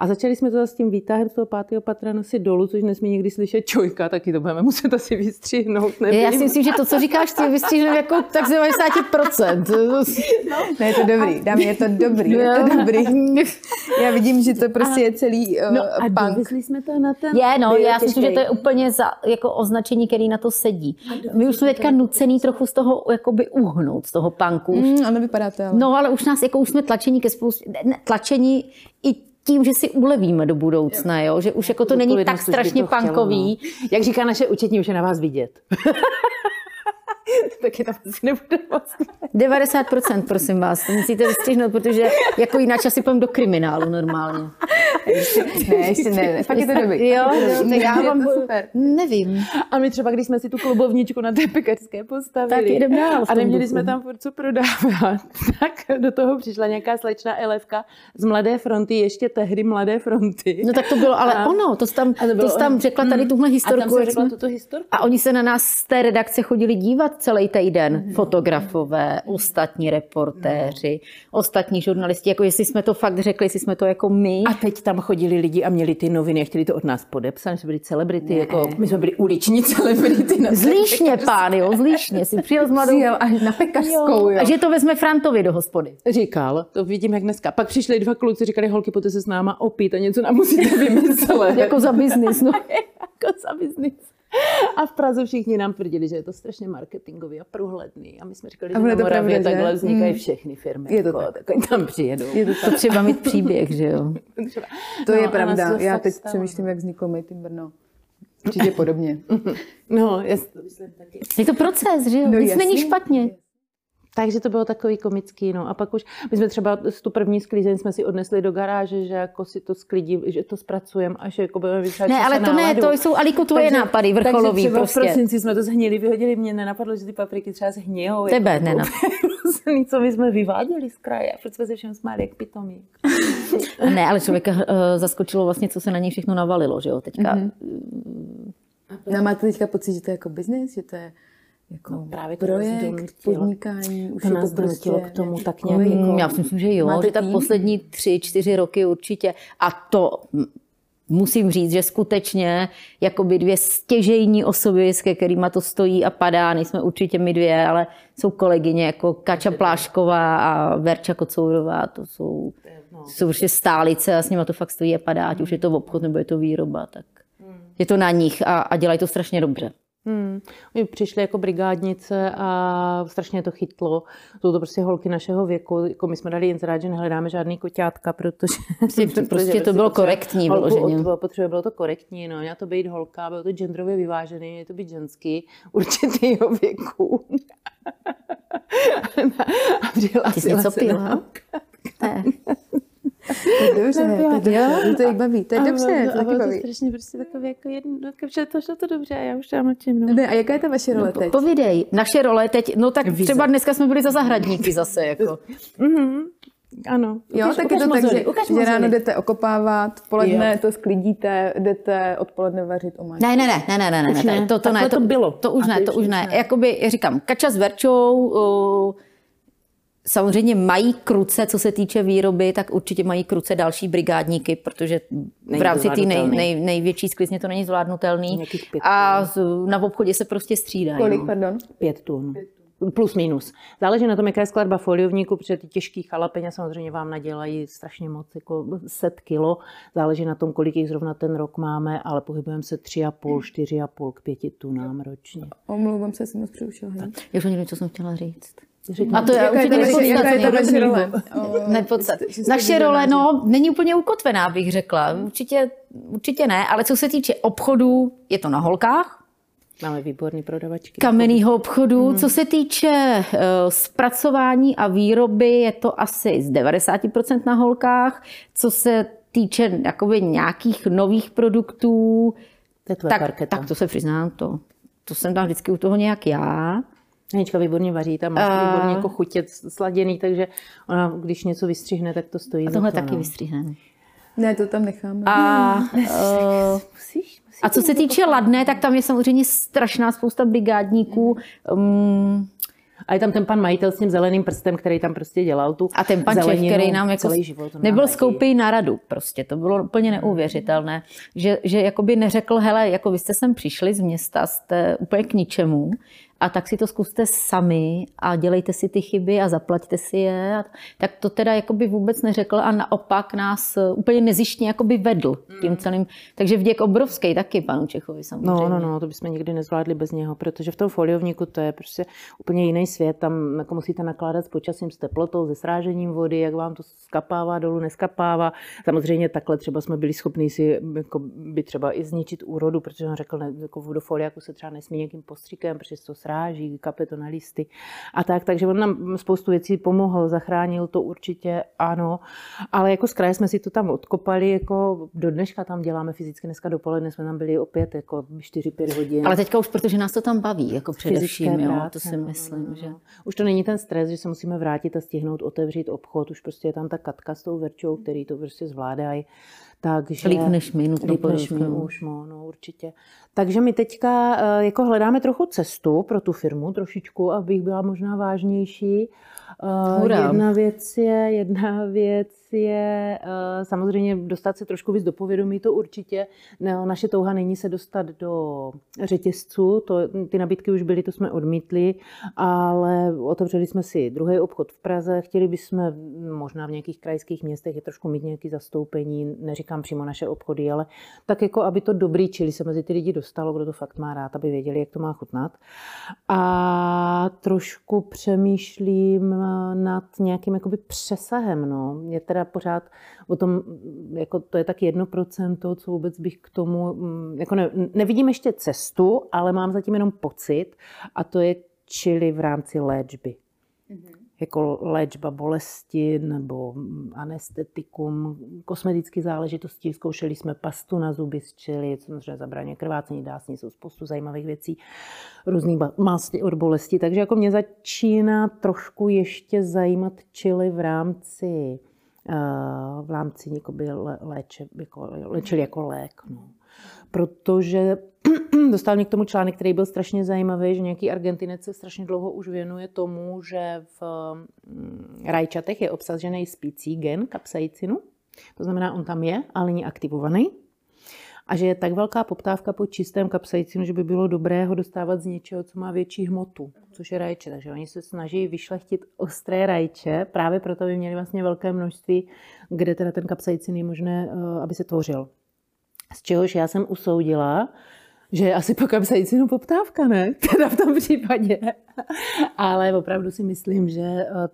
A začali jsme to s tím výtahem z toho pátého patra nosit dolů, což nesmí někdy slyšet čojka, taky to budeme muset asi vystřihnout. Nevím. Já si myslím, že to, co říkáš, ty vystřihneme jako tak 90%. No. Ne, je to dobrý, dám, je to dobrý, je to dobrý. Já vidím, že to prostě a, je celý uh, no a punk. jsme to na ten... Je, no, já si myslím, že to je úplně za, jako označení, který na to sedí. My už jsme teďka nucený trochu z toho jakoby uhnout, z toho punku. Mm, ano, vypadá to, ale. No, ale už nás, jako už jsme tlačení ke spoustě, tlačení i tím, že si ulevíme do budoucna, jo? že už jako to není tak strašně punkový. No. Jak říká naše účetní, už je na vás vidět. taky tam asi nebude moc. 90% prosím vás, to musíte vystřihnout, protože jako jinak asi půjdeme do kriminálu normálně. ne, ještě ne, ne. fakt je to dobrý. Jo, tak já vám super. Nevím. A my třeba, když jsme si tu klubovničku na té pekařské postavili tak jdem dál a neměli jsme tam furt co prodávat, tak do toho přišla nějaká slečna Elevka z Mladé fronty, ještě tehdy Mladé fronty. No tak to bylo, ale a, ono, to jsi tam, to, to jsi tam řekla tady tuhle historku. A tam řekla tuto historku. A oni se na nás z té redakce chodili dívat celý týden mm-hmm. fotografové, ostatní reportéři, no. ostatní žurnalisti, jako jestli jsme to fakt řekli, jestli jsme to jako my. A teď tam chodili lidi a měli ty noviny a chtěli to od nás podepsat, jsme byli celebrity, ne. jako my jsme byli uliční celebrity. Na zlíšně, pán, jo, zlíšně, si přijel s mladou. Přijel až na pekařskou, jo. A že to vezme Frantovi do hospody. Říkal, to vidím jak dneska. Pak přišli dva kluci, říkali, holky, pojďte se s náma opít a něco nám musíte vymyslet. jako za biznis, no. jako za biznis. A v Praze všichni nám tvrdili, že je to strašně marketingový a průhledný. A my jsme říkali, že na Moravě pravda, takhle vznikají hmm. všechny firmy. Je to jako, tak. tak tam přijedou. Je to, to třeba mít příběh, že jo? To no, je pravda. Já teď stalo. přemýšlím, jak vzniklo Made in Brno. Určitě podobně. No, je, je to proces, že jo? No, Nic jasný. není špatně. Takže to bylo takový komický, no. A pak už, my jsme třeba tu první sklízeň jsme si odnesli do garáže, že jako si to sklidí, že to zpracujeme a že jako budeme vytvářet Ne, ale to náladu. ne, to jsou Aliko tvoje takže, nápady vrcholový takže prostě. v prosinci jsme to zhnili, vyhodili, mě nenapadlo, že ty papriky třeba zhnijou. Tebe jako, ne, co my jsme vyváděli z kraje, proč jsme se všem smáli jak pitomí. ne, ale člověka uh, zaskočilo vlastně, co se na něj všechno navalilo, že jo, teďka. Mm-hmm. No, máte teďka pocit, že to je jako biznis, že to je jako no, právě to projekt, podnikání. Už to nás to prostě k tomu tak nějak. Jako, já si myslím, že jo, že tak poslední tři, čtyři roky určitě. A to musím říct, že skutečně jakoby dvě stěžejní osoby, s kterými to stojí a padá, nejsme určitě my dvě, ale jsou kolegyně jako Kača Plášková a Verča Kocourová, to jsou, no, jsou prostě stálice a s nimi to fakt stojí a padá, ať už je to obchod nebo je to výroba, tak hmm. je to na nich a, a dělají to strašně dobře. Hmm. Oni přišli jako brigádnice a strašně to chytlo. Jsou to prostě holky našeho věku. Jako my jsme dali inzerát, že nehledáme žádný koťátka, protože... Prostě, prostě, prostě to bylo korektní vyloženě. Potřebuje, bylo to korektní, no. Měla to být holka, bylo to genderově vyvážený, je to být ženský určitýho věku. a Ty jsi něco pila? Ne. To je dobře, to je dobře, to je baví, to je dobře, to taky baví. To strašně prostě takové jako jedno, že to šlo to dobře a já už tam mlčím. No. Ne, a jaká je ta vaše role no, teď? Povídej, naše role teď, no tak Vize. třeba dneska jsme byli za zahradníky zase, jako. mm-hmm. Ano. Jo, ukaž, tak je to tak, že, že ráno jdete okopávat, v poledne jo. to sklidíte, jdete odpoledne vařit omáčku. Ne, ne, ne, ne, ne, ne, ne, ne, to, to, ne, to, to bylo. To už ne, to už ne. Jakoby, říkám, Kača s Verčou, uh, Samozřejmě mají kruce, co se týče výroby, tak určitě mají kruce další brigádníky, protože v rámci té nej, nej, největší sklizně to není zvládnutelný. A na obchodě se prostě střídá. Kolik, pardon? Pět tun. Plus minus. Záleží na tom, jaká je skladba foliovníku, protože ty těžký chalapeně samozřejmě vám nadělají strašně moc, jako set kilo. Záleží na tom, kolik jich zrovna ten rok máme, ale pohybujeme se tři a půl, čtyři a půl k pěti tunám ročně. Omlouvám se, jsem moc přerušila. Já už nevím, co jsem chtěla říct. A to je určitě nepodstatné. Role? Naše role, no, není úplně ukotvená, bych řekla. Určitě, určitě ne, ale co se týče obchodu, je to na holkách. Máme výborný prodavačky. Kamenného obchodu. Hmm. Co se týče uh, zpracování a výroby, je to asi z 90% na holkách. Co se týče jakoby, nějakých nových produktů, to tak, tak to se přiznám, to, to jsem tam vždycky u toho nějak já. Anička výborně vaří, tam má výborně jako chutě sladěný, takže ona, když něco vystřihne, tak to stojí a tohle taky no. vystřihneme. Ne, to tam necháme. A, uh, musíš, musíš a co se týče ladné, tak tam je samozřejmě strašná spousta brigádníků. Um, A je tam ten pan majitel s tím zeleným prstem, který tam prostě dělal tu A ten pan Čech, který nám jako celý život nebyl skoupý na radu prostě. To bylo úplně neuvěřitelné. Že, že jakoby neřekl, hele, jako vy jste sem přišli z města, jste úplně k ničemu a tak si to zkuste sami a dělejte si ty chyby a zaplaťte si je. Tak to teda jakoby vůbec neřekl a naopak nás úplně nezištně jakoby vedl tím hmm. celým. Takže vděk obrovský taky panu Čechovi samozřejmě. No, no, no, to bychom nikdy nezvládli bez něho, protože v tom foliovníku to je prostě úplně jiný svět. Tam jako musíte nakládat s počasím, s teplotou, se srážením vody, jak vám to skapává dolů, neskapává. Samozřejmě takhle třeba jsme byli schopni si jako by třeba i zničit úrodu, protože on řekl, ne, jako vodofoliaku se třeba nesmí nějakým postřikem, protože to stráží, listy a tak. Takže on nám spoustu věcí pomohl, zachránil to určitě, ano. Ale jako z kraje jsme si to tam odkopali, jako do dneška tam děláme fyzicky. Dneska dopoledne jsme tam byli opět jako 4-5 hodin. Ale teďka už, protože nás to tam baví, jako především, jo, to si myslím, no, no, že... Už to není ten stres, že se musíme vrátit a stihnout otevřít obchod. Už prostě je tam ta katka s tou verčou, který to prostě zvládají. Takže, líp než my, líp než my už, no, no, určitě. Takže my teďka eh, jako hledáme trochu cestu pro tu firmu trošičku, abych byla možná vážnější. Eh, Hurá. Jedna věc je, jedna věc je eh, samozřejmě dostat se trošku víc do povědomí, to určitě. Naše touha není se dostat do řetězců, to, ty nabídky už byly, to jsme odmítli, ale otevřeli jsme si druhý obchod v Praze, chtěli bychom možná v nějakých krajských městech je trošku mít nějaké zastoupení, neříkám přímo naše obchody, ale tak jako, aby to dobrý čili se mezi ty lidi dostalo, kdo to fakt má rád, aby věděli, jak to má chutnat. A trošku přemýšlím nad nějakým jakoby přesahem. No. Mě teda pořád o tom, jako to je tak jedno procento, co vůbec bych k tomu, mm, jako ne, nevidím ještě cestu, ale mám zatím jenom pocit a to je čili v rámci léčby. Mm-hmm jako léčba bolesti nebo anestetikum, kosmetické záležitosti. Zkoušeli jsme pastu na zuby z čili, samozřejmě zabraně krvácení, dásní, jsou spoustu zajímavých věcí, různý masti od bolesti. Takže jako mě začíná trošku ještě zajímat čili v rámci v rámci léče, jako, léčili jako lék. No. Protože dostal mě k tomu článek, který byl strašně zajímavý, že nějaký Argentinec se strašně dlouho už věnuje tomu, že v mm, rajčatech je obsažený spící gen kapsaicinu. To znamená, on tam je, ale není aktivovaný. A že je tak velká poptávka po čistém kapsaicinu, že by bylo dobré ho dostávat z něčeho, co má větší hmotu, což je rajče. Takže oni se snaží vyšlechtit ostré rajče, právě proto by měli vlastně velké množství, kde teda ten kapsaicin je možné, eh, aby se tvořil. Z čehož já jsem usoudila, že je asi po kapsaicinu poptávka, ne? Teda v tom případě. Ale opravdu si myslím, že eh,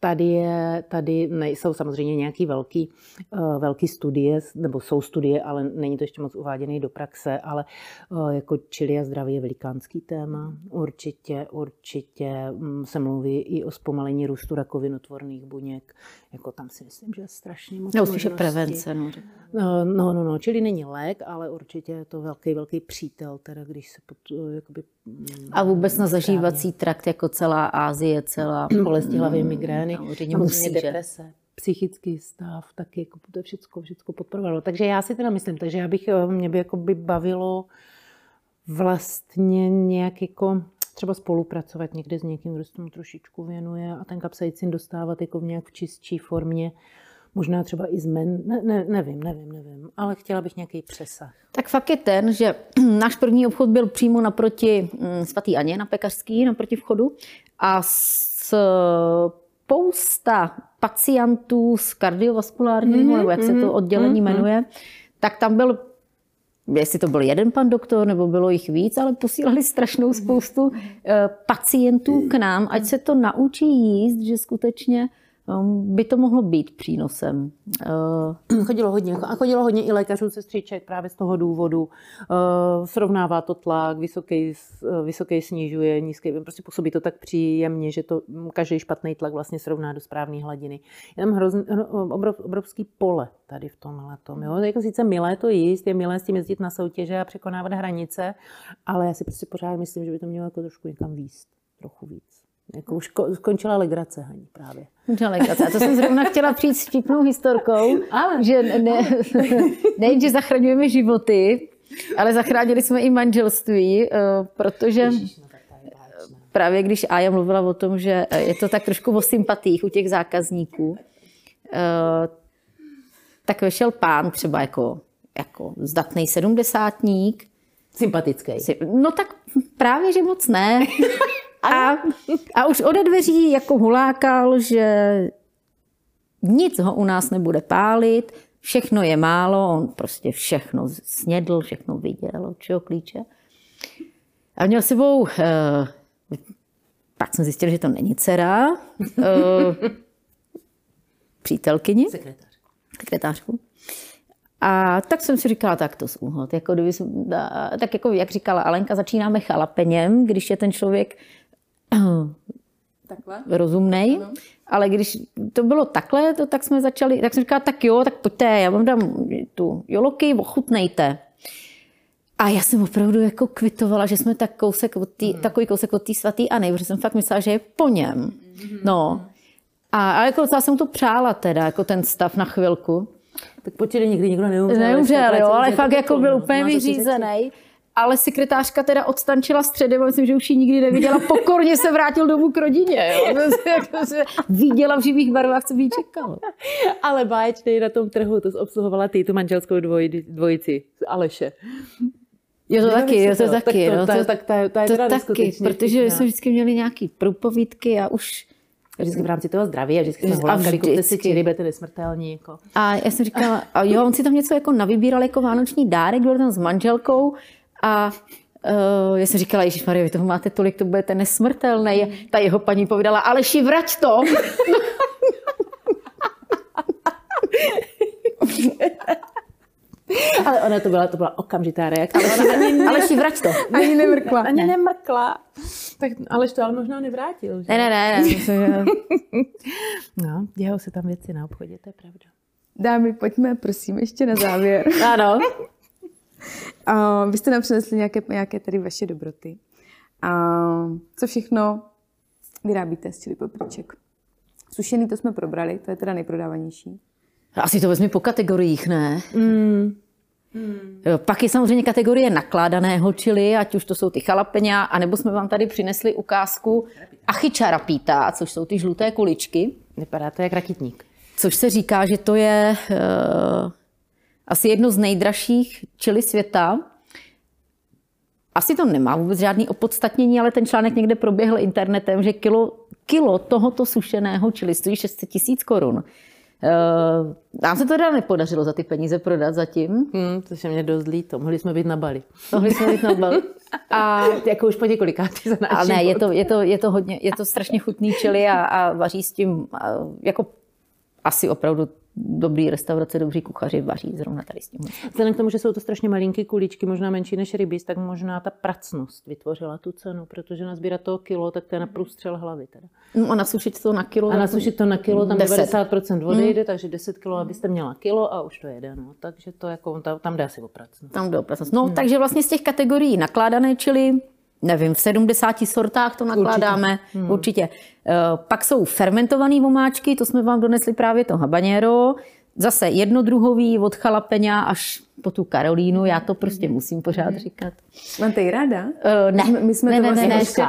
Tady, je, tady nejsou samozřejmě nějaký velký, uh, velký studie, nebo jsou studie, ale není to ještě moc uváděné do praxe, ale uh, jako čili a zdraví je velikánský téma. Určitě, určitě um, se mluví i o zpomalení růstu rakovinotvorných buněk. Jako tam si myslím, že je strašně moc No, spíše prevence. No. no. No, no, no, čili není lék, ale určitě je to velký, velký přítel, teda když se pod, jakoby, mm, A vůbec na zažívací trakt, jako celá Ázie, celá bolesti hlavy, migrény strany, samozřejmě deprese, psychický stav, taky jako to všechno, všechno podporovalo. Takže já si teda myslím, takže já bych, eh, mě by jako by bavilo vlastně nějak jako třeba spolupracovat někde s někým, kdo se tomu trošičku věnuje a ten kapsaicin dostávat jako v nějak v čistší formě, možná třeba i zmen, ne, ne, nevím, nevím, nevím, ale chtěla bych nějaký přesah. Tak fakt je ten, že náš první obchod byl přímo naproti mm, svatý Aně na Pekařský, naproti vchodu a s spousta pacientů s kardiovaskulárním, mm-hmm, nebo jak se to mhm, oddělení mm-hmm. jmenuje, tak tam byl jestli to byl jeden pan doktor, nebo bylo jich víc, ale posílali strašnou spoustu eh, pacientů k nám, ať se to naučí jíst, že skutečně by to mohlo být přínosem. Uh, chodilo hodně, a chodilo hodně i lékařů, sestřiček právě z toho důvodu. Uh, srovnává to tlak, vysoký, vysoký snižuje, nízký, prostě působí to tak příjemně, že to každý špatný tlak vlastně srovná do správné hladiny. Je tam hrozný, obrov, obrovský pole tady v tomhle tom. Jo? Jako sice milé to jíst, je milé s tím jezdit na soutěže a překonávat hranice, ale já si prostě pořád myslím, že by to mělo jako trošku někam výst, trochu víc. Jako už skončila legrace, Haní, právě. Skončila legrace. A to jsem zrovna chtěla přijít s vtipnou historkou, ale. že ne, nejen, že zachraňujeme životy, ale zachránili jsme i manželství, eh, protože... No právě když Aja mluvila o tom, že je to tak trošku o sympatích u těch zákazníků, eh, tak vyšel pán třeba jako, jako zdatný sedmdesátník. Sympatický. No tak právě, že moc ne. A, a už ode dveří jako hulákal, že nic ho u nás nebude pálit, všechno je málo, on prostě všechno snědl, všechno viděl, od čeho klíče. A měl sebou, eh, pak jsem zjistil, že to není dcera, eh, přítelkyni, Sekretář. sekretářku. A tak jsem si říkala, tak to zúhod. Jako kdyby, da- tak jako jak říkala Alenka, začínáme chalapeněm, když je ten člověk Takhle? rozumnej, ale když to bylo takhle, to, tak jsme začali, tak jsem říkala, tak jo, tak pojďte, já vám dám tu joloky, ochutnejte. A já jsem opravdu jako kvitovala, že jsme tak kousek od tý, takový kousek od té svatý Anny, protože jsem fakt myslela, že je po něm. No. A, a jako docela jsem to přála teda, jako ten stav na chvilku. Tak počkej, nikdy nikdo neumřel. Neumřel, jo, ale fakt jako byl no. úplně vyřízený. Ale sekretářka teda odstančila středem myslím, že už ji nikdy neviděla. Pokorně se vrátil domů k rodině. Jo. To jako viděla v živých barvách, co by jí čekalo. Ale báječný na tom trhu, to obsluhovala ty, tu manželskou dvoj, dvojici, Aleše. Jo, to taky, jo, to to- taky. tak to- no, ta- tak ta- ta je to teda taky, protože jsme vždycky měli nějaký průpovídky a už... Vždycky v rámci toho zdraví a vždycky jsme A volánkali, kupte si čili, budete nesmrtelní. Jako. A já jsem říkala, a jo, on si tam něco jako navybíral jako vánoční dárek, byl tam s manželkou a Uh, já jsem říkala, Ježíš Maria, vy toho máte tolik, to budete nesmrtelný. Ta jeho paní povídala, Aleši, vrať to. Ale ona to byla, to byla okamžitá reakce. Aleši, vrať to. Ani nemrkla. Ani nemrkla. Tak Aleš to ale možná nevrátil. Že? Ne, ne, ne, ne. No, dějou se tam věci na obchodě, to je pravda. Dámy, pojďme, prosím, ještě na závěr. Ano. A vy jste nám přinesli nějaké, nějaké tady vaše dobroty. A co všechno vyrábíte z čili papriček? Sušený to jsme probrali, to je teda nejprodávanější. Asi to vezmi po kategoriích, ne? Mm. Jo, Pak je samozřejmě kategorie nakládaného čili, ať už to jsou ty chalapeňa, anebo jsme vám tady přinesli ukázku achyča rapita, což jsou ty žluté kuličky, Vypadá to jak rakitník. což se říká, že to je uh, asi jedno z nejdražších čili světa. Asi to nemá vůbec žádný opodstatnění, ale ten článek někde proběhl internetem, že kilo, kilo tohoto sušeného čili stojí 600 tisíc korun. Uh, nám se to teda nepodařilo za ty peníze prodat zatím. Hmm, to se mě dost líto. Mohli jsme být na Bali. Mohli jsme jít na bal. A jako už po několikátý za náš Ale ne, je to, je to, je to, hodně, je to strašně chutný čili a, a vaří s tím a, jako asi opravdu dobrý restaurace, dobří kuchaři vaří zrovna tady s tím. Vzhledem k tomu, že jsou to strašně malinké kuličky, možná menší než rybíz, tak možná ta pracnost vytvořila tu cenu, protože nazbírat toho kilo, tak to je na průstřel hlavy. Teda. No a nasušit to na kilo. A nasušit to na kilo, tam 10. 90% vody jde, takže 10 kilo, abyste měla kilo a už to jede. No. Takže to jako, tam, tam jde asi o pracnost. Tam jde o pracnost. No, takže vlastně z těch kategorií nakládané čili, nevím, v 70 sortách to nakládáme, určitě. Hmm. určitě. Eh, Pak jsou fermentované vomáčky, to jsme vám donesli právě to habanero. Zase jednodruhový od chalapeňa až po tu Karolínu, já to prostě musím pořád říkat. Máte ji ráda? Uh, ne, My, my jsme ne, to ne, vlastně ne, ne, ještě,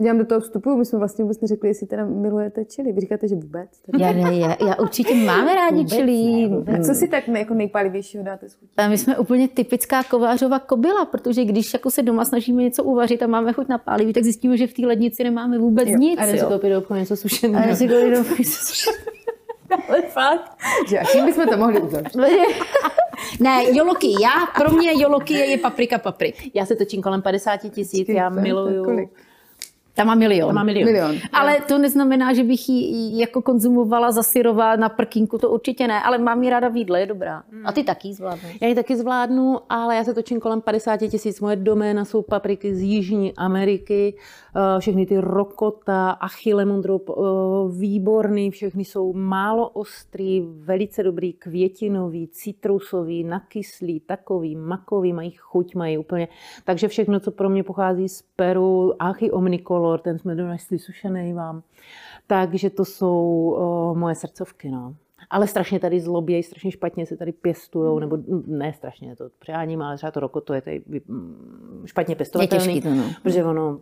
já do toho vstupuju, my jsme vlastně vůbec neřekli, jestli teda milujete čili. Vy říkáte, že vůbec. Teda. Já, ne, já, já určitě máme rádi čili. A co si tak jako nejpalivějšího dáte z chutí? A my jsme úplně typická kovářova kobila, protože když jako se doma snažíme něco uvařit a máme chuť na pálivý, tak zjistíme, že v té lednici nemáme vůbec jo, nic. A jdem si koupit do obchodu něco A sušeného. já si koupím do- Ale fakt. Že a tím bychom to mohli uzavřít. ne, joloky, já, pro mě joloky je paprika paprik. Já se točím kolem 50 tisíc, já miluju. kolik? Tam má milion. Tam má milion. Milion. Ale to neznamená, že bych ji jako konzumovala zasyrová na prkínku, to určitě ne, ale mám ji ráda v jídle, je dobrá. A ty taky zvládneš. Já ji taky zvládnu, ale já se točím kolem 50 tisíc. Moje doména jsou papriky z Jižní Ameriky, všechny ty rokota, achille mondrop, eh, výborný, všechny jsou málo ostrý, velice dobrý, květinový, citrusový, nakyslý, takový, makový, mají chuť, mají úplně. Takže všechno, co pro mě pochází z Peru, achy omnicolor, ten jsme donesli sušený vám. Takže to jsou uh, moje srdcovky, no. Ale strašně tady zlobějí, strašně špatně se tady pěstují, nebo ne strašně, to přeháním, ale třeba to rokoto je tady mm, špatně pěstovatelný, je těžký to, no. protože ono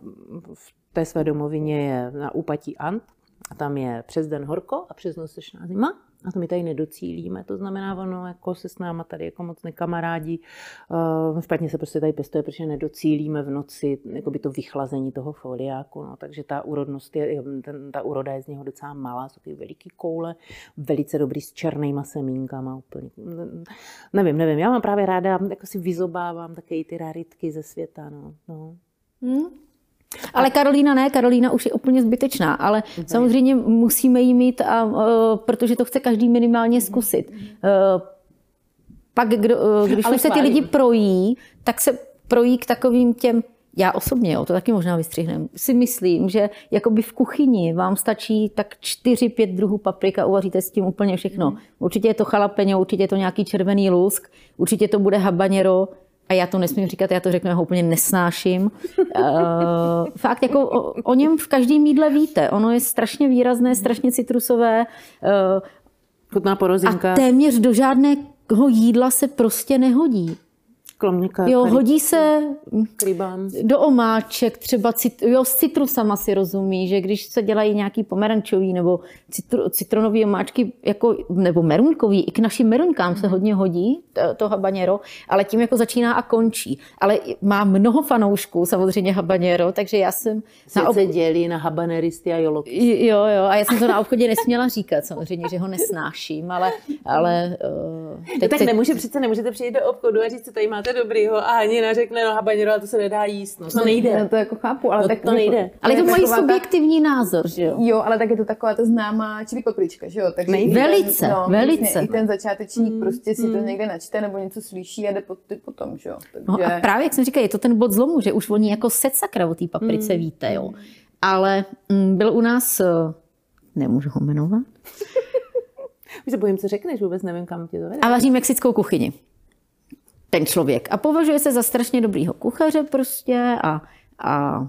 v té své domovině je na úpatí Ant, a tam je přes den horko a přes noc sešná zima a to my tady nedocílíme. To znamená, ono jako se s náma tady jako moc nekamarádí. Uh, špatně se prostě tady pestuje, protože nedocílíme v noci jako by to vychlazení toho foliáku. No. Takže ta úrodnost je, ten, ta úroda je z něho docela malá, jsou ty veliký koule, velice dobrý s černýma semínkama. Úplně. Nevím, nevím, já mám právě ráda, jako si vyzobávám také ty raritky ze světa. No. No. Hmm. Ale Karolína ne, Karolína už je úplně zbytečná, ale okay. samozřejmě musíme jí mít, a, uh, protože to chce každý minimálně zkusit. Uh, pak, kdo, uh, když už se ty lidi projí, tak se projí k takovým těm já osobně, jo, to taky možná vystřihnem, si myslím, že jakoby v kuchyni vám stačí tak 4-5 druhů paprika, uvaříte s tím úplně všechno. Určitě je to chalapeňo, určitě je to nějaký červený lusk, určitě to bude habanero, a já to nesmím říkat, já to řeknu, já ho úplně nesnáším. Uh, fakt, jako o, o něm v každém jídle víte. Ono je strašně výrazné, strašně citrusové. Uh, Chutná porozinka. A téměř do žádného jídla se prostě nehodí. Kromě Jo, hodí se do omáček, třeba cit, jo, s citrusama si rozumí, že když se dělají nějaký pomerančový nebo citru, citronový omáčky, jako, nebo merunkový, i k našim merunkám se hodně hodí to, to habanero, ale tím jako začíná a končí. Ale má mnoho fanoušků, samozřejmě habanero, takže já jsem... Svět na ob... se dělí na habaneristy a joloky. Jo, jo, a já jsem to na obchodě nesměla říkat, samozřejmě, že ho nesnáším, ale... ale uh, teď, no tak teď... nemůže, přece nemůžete přijít do obchodu a říct, co tady máte máte dobrýho a Hanina řekne, no habanero, ale to se nedá jíst. No, to nejde. No, to jako chápu, ale no, tak to nejde. Ale to můj subjektivní ta... názor, že jo? Jo, ale tak je to taková ta známá čili paprička, že jo? Takže velice, ten, no, velice. I ten začátečník mm, prostě si mm. to někde načte nebo něco slyší a jde po, potom, že jo? Takže... No a právě, jak jsem říkala, je to ten bod zlomu, že už oni jako set sakra o té paprice mm. víte, jo? Ale mm, byl u nás, eh, nemůžu ho jmenovat, Už se bojím, co řekneš, vůbec nevím, kam tě to vede. A vaří mexickou kuchyni ten člověk. A považuje se za strašně dobrýho kuchaře prostě a, a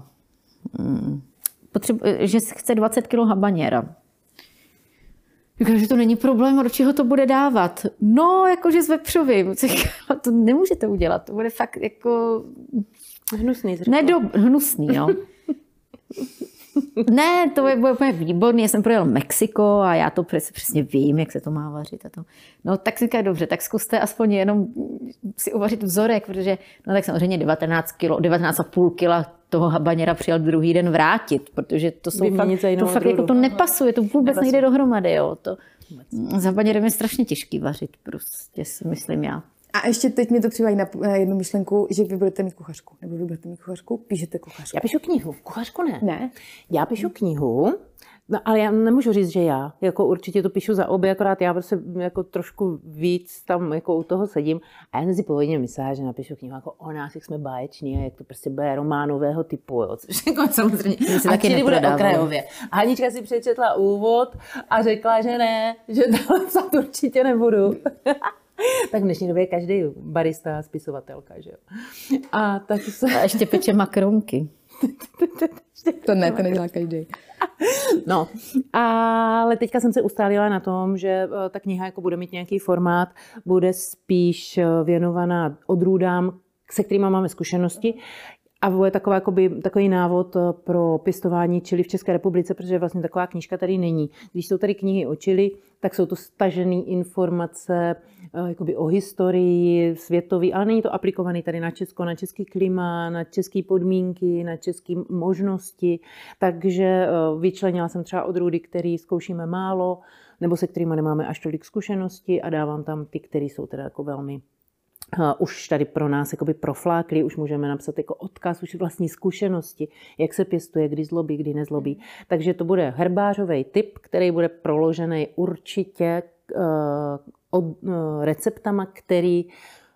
mm, potřebu, že chce 20 kg habaněra. Říkám, že to není problém, do čeho to bude dávat? No, jakože s vepřovým. To nemůžete udělat, to bude fakt jako... Hnusný Nedob... Hnusný, no. Ne, to je úplně výborný. Já jsem projel Mexiko a já to přes, přesně vím, jak se to má vařit. A to. No tak si říkají, dobře, tak zkuste aspoň jenom si uvařit vzorek, protože no tak samozřejmě 19 kilo, 19,5 kila toho habaněra přijal druhý den vrátit, protože to jsou fakt, to fakt jako to nepasuje, to vůbec nepasuje. nejde dohromady. Jo. To, s habaněrem je strašně těžký vařit, prostě si myslím já. A ještě teď mi to přivádí na jednu myšlenku, že vy budete mít kuchařku. Nebo vy budete mít kuchařku, píšete kuchařku. Já píšu knihu, kuchařku ne. Ne? Já píšu knihu, No, ale já nemůžu říct, že já. Jako určitě to píšu za obě, akorát já prostě jako trošku víc tam jako u toho sedím. A já jsem si původně myslela, že napíšu knihu jako o nás, jak jsme báječní a jak to prostě bude románového typu. Jo, což jako samozřejmě se taky čili bude okrajově. A Hanička si přečetla úvod a řekla, že ne, že psát určitě nebudu. tak v dnešní době je každý barista, spisovatelka, že jo. A tak se... A ještě peče makronky. to ne, to nedělá každý. No, ale teďka jsem se ustálila na tom, že eh, ta kniha jako bude mít nějaký formát, bude spíš eh, věnovaná odrůdám, se kterými máme zkušenosti. A bude taková, jakoby, takový návod eh, pro pěstování čili v České republice, protože vlastně taková knížka tady není. Když jsou tady knihy o čili, tak jsou to stažené informace eh, jakoby o historii světový, ale není to aplikované tady na Česko, na český klima, na české podmínky, na české možnosti. Takže eh, vyčlenila jsem třeba odrůdy, které zkoušíme málo, nebo se kterými nemáme až tolik zkušenosti a dávám tam ty, které jsou teda jako velmi už tady pro nás jakoby proflákli, už můžeme napsat jako odkaz, už vlastní zkušenosti, jak se pěstuje, kdy zlobí, kdy nezlobí. Takže to bude herbářový typ, který bude proložený určitě uh, od, uh, receptama, který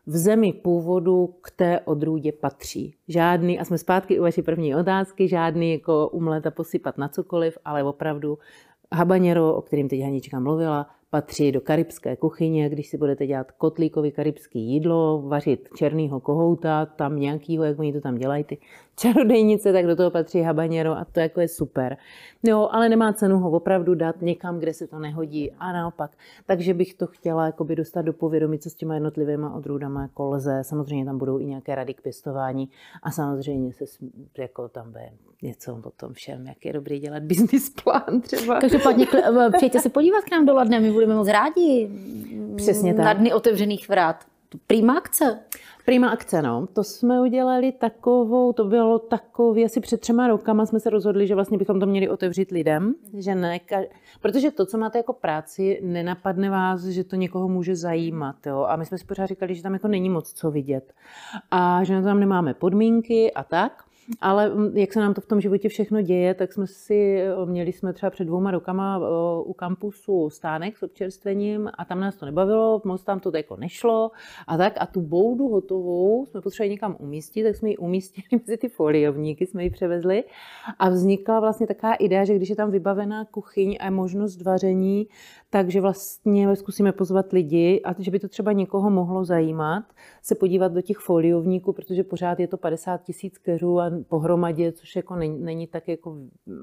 v zemi původu k té odrůdě patří. Žádný, a jsme zpátky u vaší první otázky, žádný jako umlet a posypat na cokoliv, ale opravdu habanero, o kterým teď Hanička mluvila, patří do karibské kuchyně, když si budete dělat kotlíkový karibský jídlo, vařit černýho kohouta, tam nějakýho, jak oni to tam dělají, ty čarodejnice, tak do toho patří habanero a to jako je super. Jo, ale nemá cenu ho opravdu dát někam, kde se to nehodí a naopak. Takže bych to chtěla jakoby dostat do povědomí, co s těma jednotlivými odrůdama jako lze. Samozřejmě tam budou i nějaké rady k pěstování a samozřejmě se jako tam bude něco o tom všem, jak je dobrý dělat business plán třeba. Každopádně přijďte se podívat k nám do Ladne, my budeme moc rádi. Přesně tak. Na dny otevřených vrát. Prima akce. Prima akce, no. To jsme udělali takovou, to bylo takový, asi před třema rokama jsme se rozhodli, že vlastně bychom to měli otevřít lidem, že ne, protože to, co máte jako práci, nenapadne vás, že to někoho může zajímat, jo. A my jsme si pořád říkali, že tam jako není moc co vidět a že na to tam nemáme podmínky a tak. Ale mm, jak se nám to v tom životě všechno děje, tak jsme si, měli jsme třeba před dvouma rokama u kampusu stánek s občerstvením a tam nás to nebavilo, moc tam to jako nešlo. A tak a tu boudu hotovou jsme potřebovali někam umístit, tak jsme ji umístili mezi ty foliovníky, jsme ji převezli. A vznikla vlastně taková idea, že když je tam vybavená kuchyň a možnost vaření, takže vlastně zkusíme pozvat lidi a že by to třeba někoho mohlo zajímat, se podívat do těch foliovníků, protože pořád je to 50 tisíc keřů a pohromadě, což jako není, není tak jako,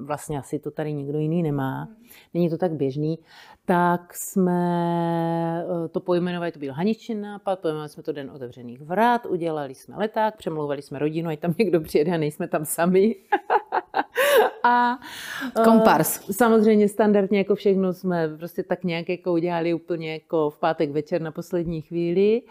vlastně asi to tady nikdo jiný nemá, není to tak běžný, tak jsme eh, to pojmenovali, to byl Haničin nápad, pojmenovali jsme to Den otevřených vrat, udělali jsme leták, přemlouvali jsme rodinu, ať tam někdo přijede a nejsme tam sami. a kompars. Uh, samozřejmě standardně jako všechno jsme prostě tak nějak jako udělali úplně jako v pátek večer na poslední chvíli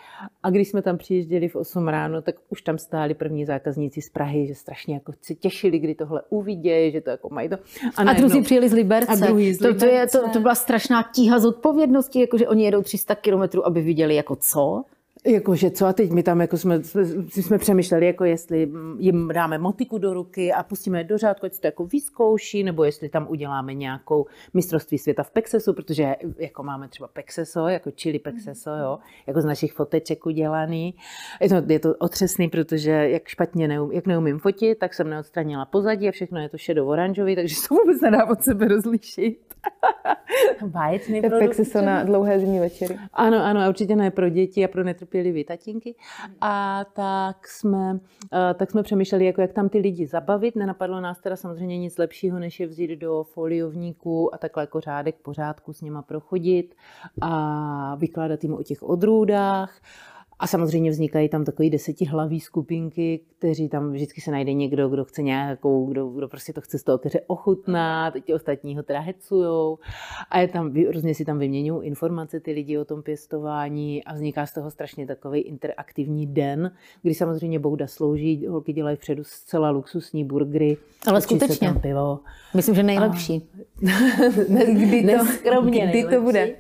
a když jsme tam přijížděli v 8 ráno, tak už tam stáli první zákazníci z Prahy, že strašně jako se těšili, kdy tohle uvidějí, že to jako mají to. A, a druzí přijeli z Liberce. A druhý z to, to, je, to, to byla strašná tíha zodpovědnosti, jakože oni jedou 300 kilometrů, aby viděli jako co. Jakože co a teď my tam jako jsme, jsme přemýšleli, jako jestli jim dáme motiku do ruky a pustíme je do řádku, ať to jako vyzkouší, nebo jestli tam uděláme nějakou mistrovství světa v Pexesu, protože jako máme třeba Pexeso, jako chili Pexeso, jo, jako z našich foteček udělaný. Je to, je to otřesný, protože jak špatně neum, jak neumím fotit, tak jsem neodstranila pozadí a všechno je to šedo-oranžový, takže se vůbec nedá od sebe rozlišit. Báječný produkt. Pexeso na dlouhé zimní večery. Ano, ano, určitě ne pro děti a pro netrpělivé trpělivý tatínky. A tak jsme, eh, tak jsme přemýšleli, jako jak tam ty lidi zabavit. Nenapadlo nás teda samozřejmě nic lepšího, než je vzít do foliovníku a takhle jako řádek pořádku s nima prochodit a vykládat jim o těch odrůdách. A samozřejmě vznikají tam takové desetihlaví skupinky, kteří tam vždycky se najde někdo, kdo chce nějakou, kdo, kdo prostě to chce z toho keře ochutnat, ti ostatní ho teda hecujou. A je tam, různě si tam vyměňují informace ty lidi o tom pěstování a vzniká z toho strašně takový interaktivní den, kdy samozřejmě Bouda slouží, holky dělají vpředu zcela luxusní burgery. Ale skutečně. Tam pivo. Myslím, že nejlepší. A... kdy to, kdy nejlepší. to bude?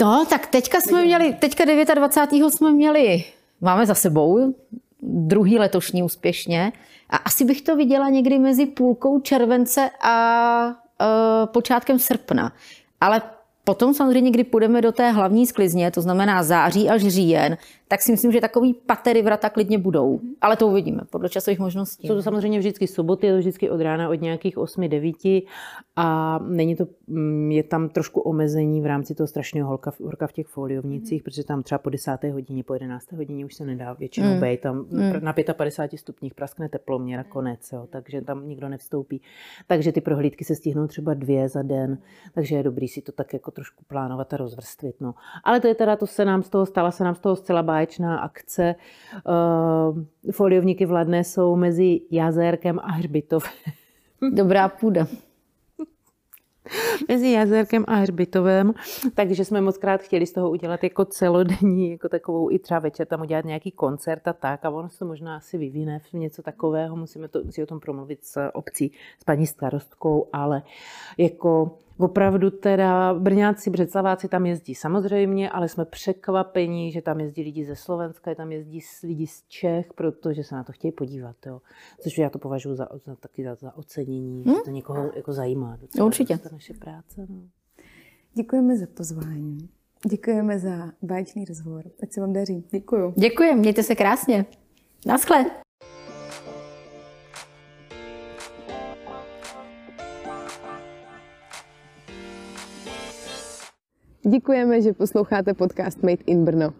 No, tak teďka jsme měli, teďka 29. jsme měli, máme za sebou druhý letošní úspěšně a asi bych to viděla někdy mezi půlkou července a uh, počátkem srpna. Ale Potom samozřejmě, kdy půjdeme do té hlavní sklizně, to znamená září až říjen, tak si myslím, že takový patery vrata klidně budou. Ale to uvidíme podle časových možností. Jsou to samozřejmě vždycky soboty, je to vždycky od rána od nějakých 8-9 a není to, mm, je tam trošku omezení v rámci toho strašného horka, horka v těch foliovnicích, mm. protože tam třeba po 10. hodině, po 11. hodině už se nedá většinou mm. být. Tam mm. na 55 stupních praskne teploměra konec, jo, takže tam nikdo nevstoupí. Takže ty prohlídky se stihnou třeba dvě za den, takže je dobrý si to tak jako trošku plánovat a rozvrstvit. No. Ale to je teda, to se nám z toho, stala se nám z toho zcela báječná akce. Uh, foliovníky vladné jsou mezi Jazérkem a Hřbitovem. Dobrá půda. mezi Jazerkem a Hřbitovem, takže jsme moc krát chtěli z toho udělat jako celodenní, jako takovou i třeba večer tam udělat nějaký koncert a tak a ono se možná asi vyvine v něco takového, musíme to, si o tom promluvit s obcí, s paní starostkou, ale jako Opravdu teda Brňáci, Břeclaváci tam jezdí samozřejmě, ale jsme překvapení, že tam jezdí lidi ze Slovenska, tam jezdí lidi z Čech, protože se na to chtějí podívat. Jo. Což já to považuji za, za, taky za, za ocenění, hmm? že to někoho jako zajímá. Docela, Určitě. To naše práce. No. Děkujeme za pozvání. Děkujeme za báječný rozhovor. Ať se vám daří. Děkuju. Děkujem, mějte se krásně. Naschle. Děkujeme, že posloucháte podcast Made in Brno.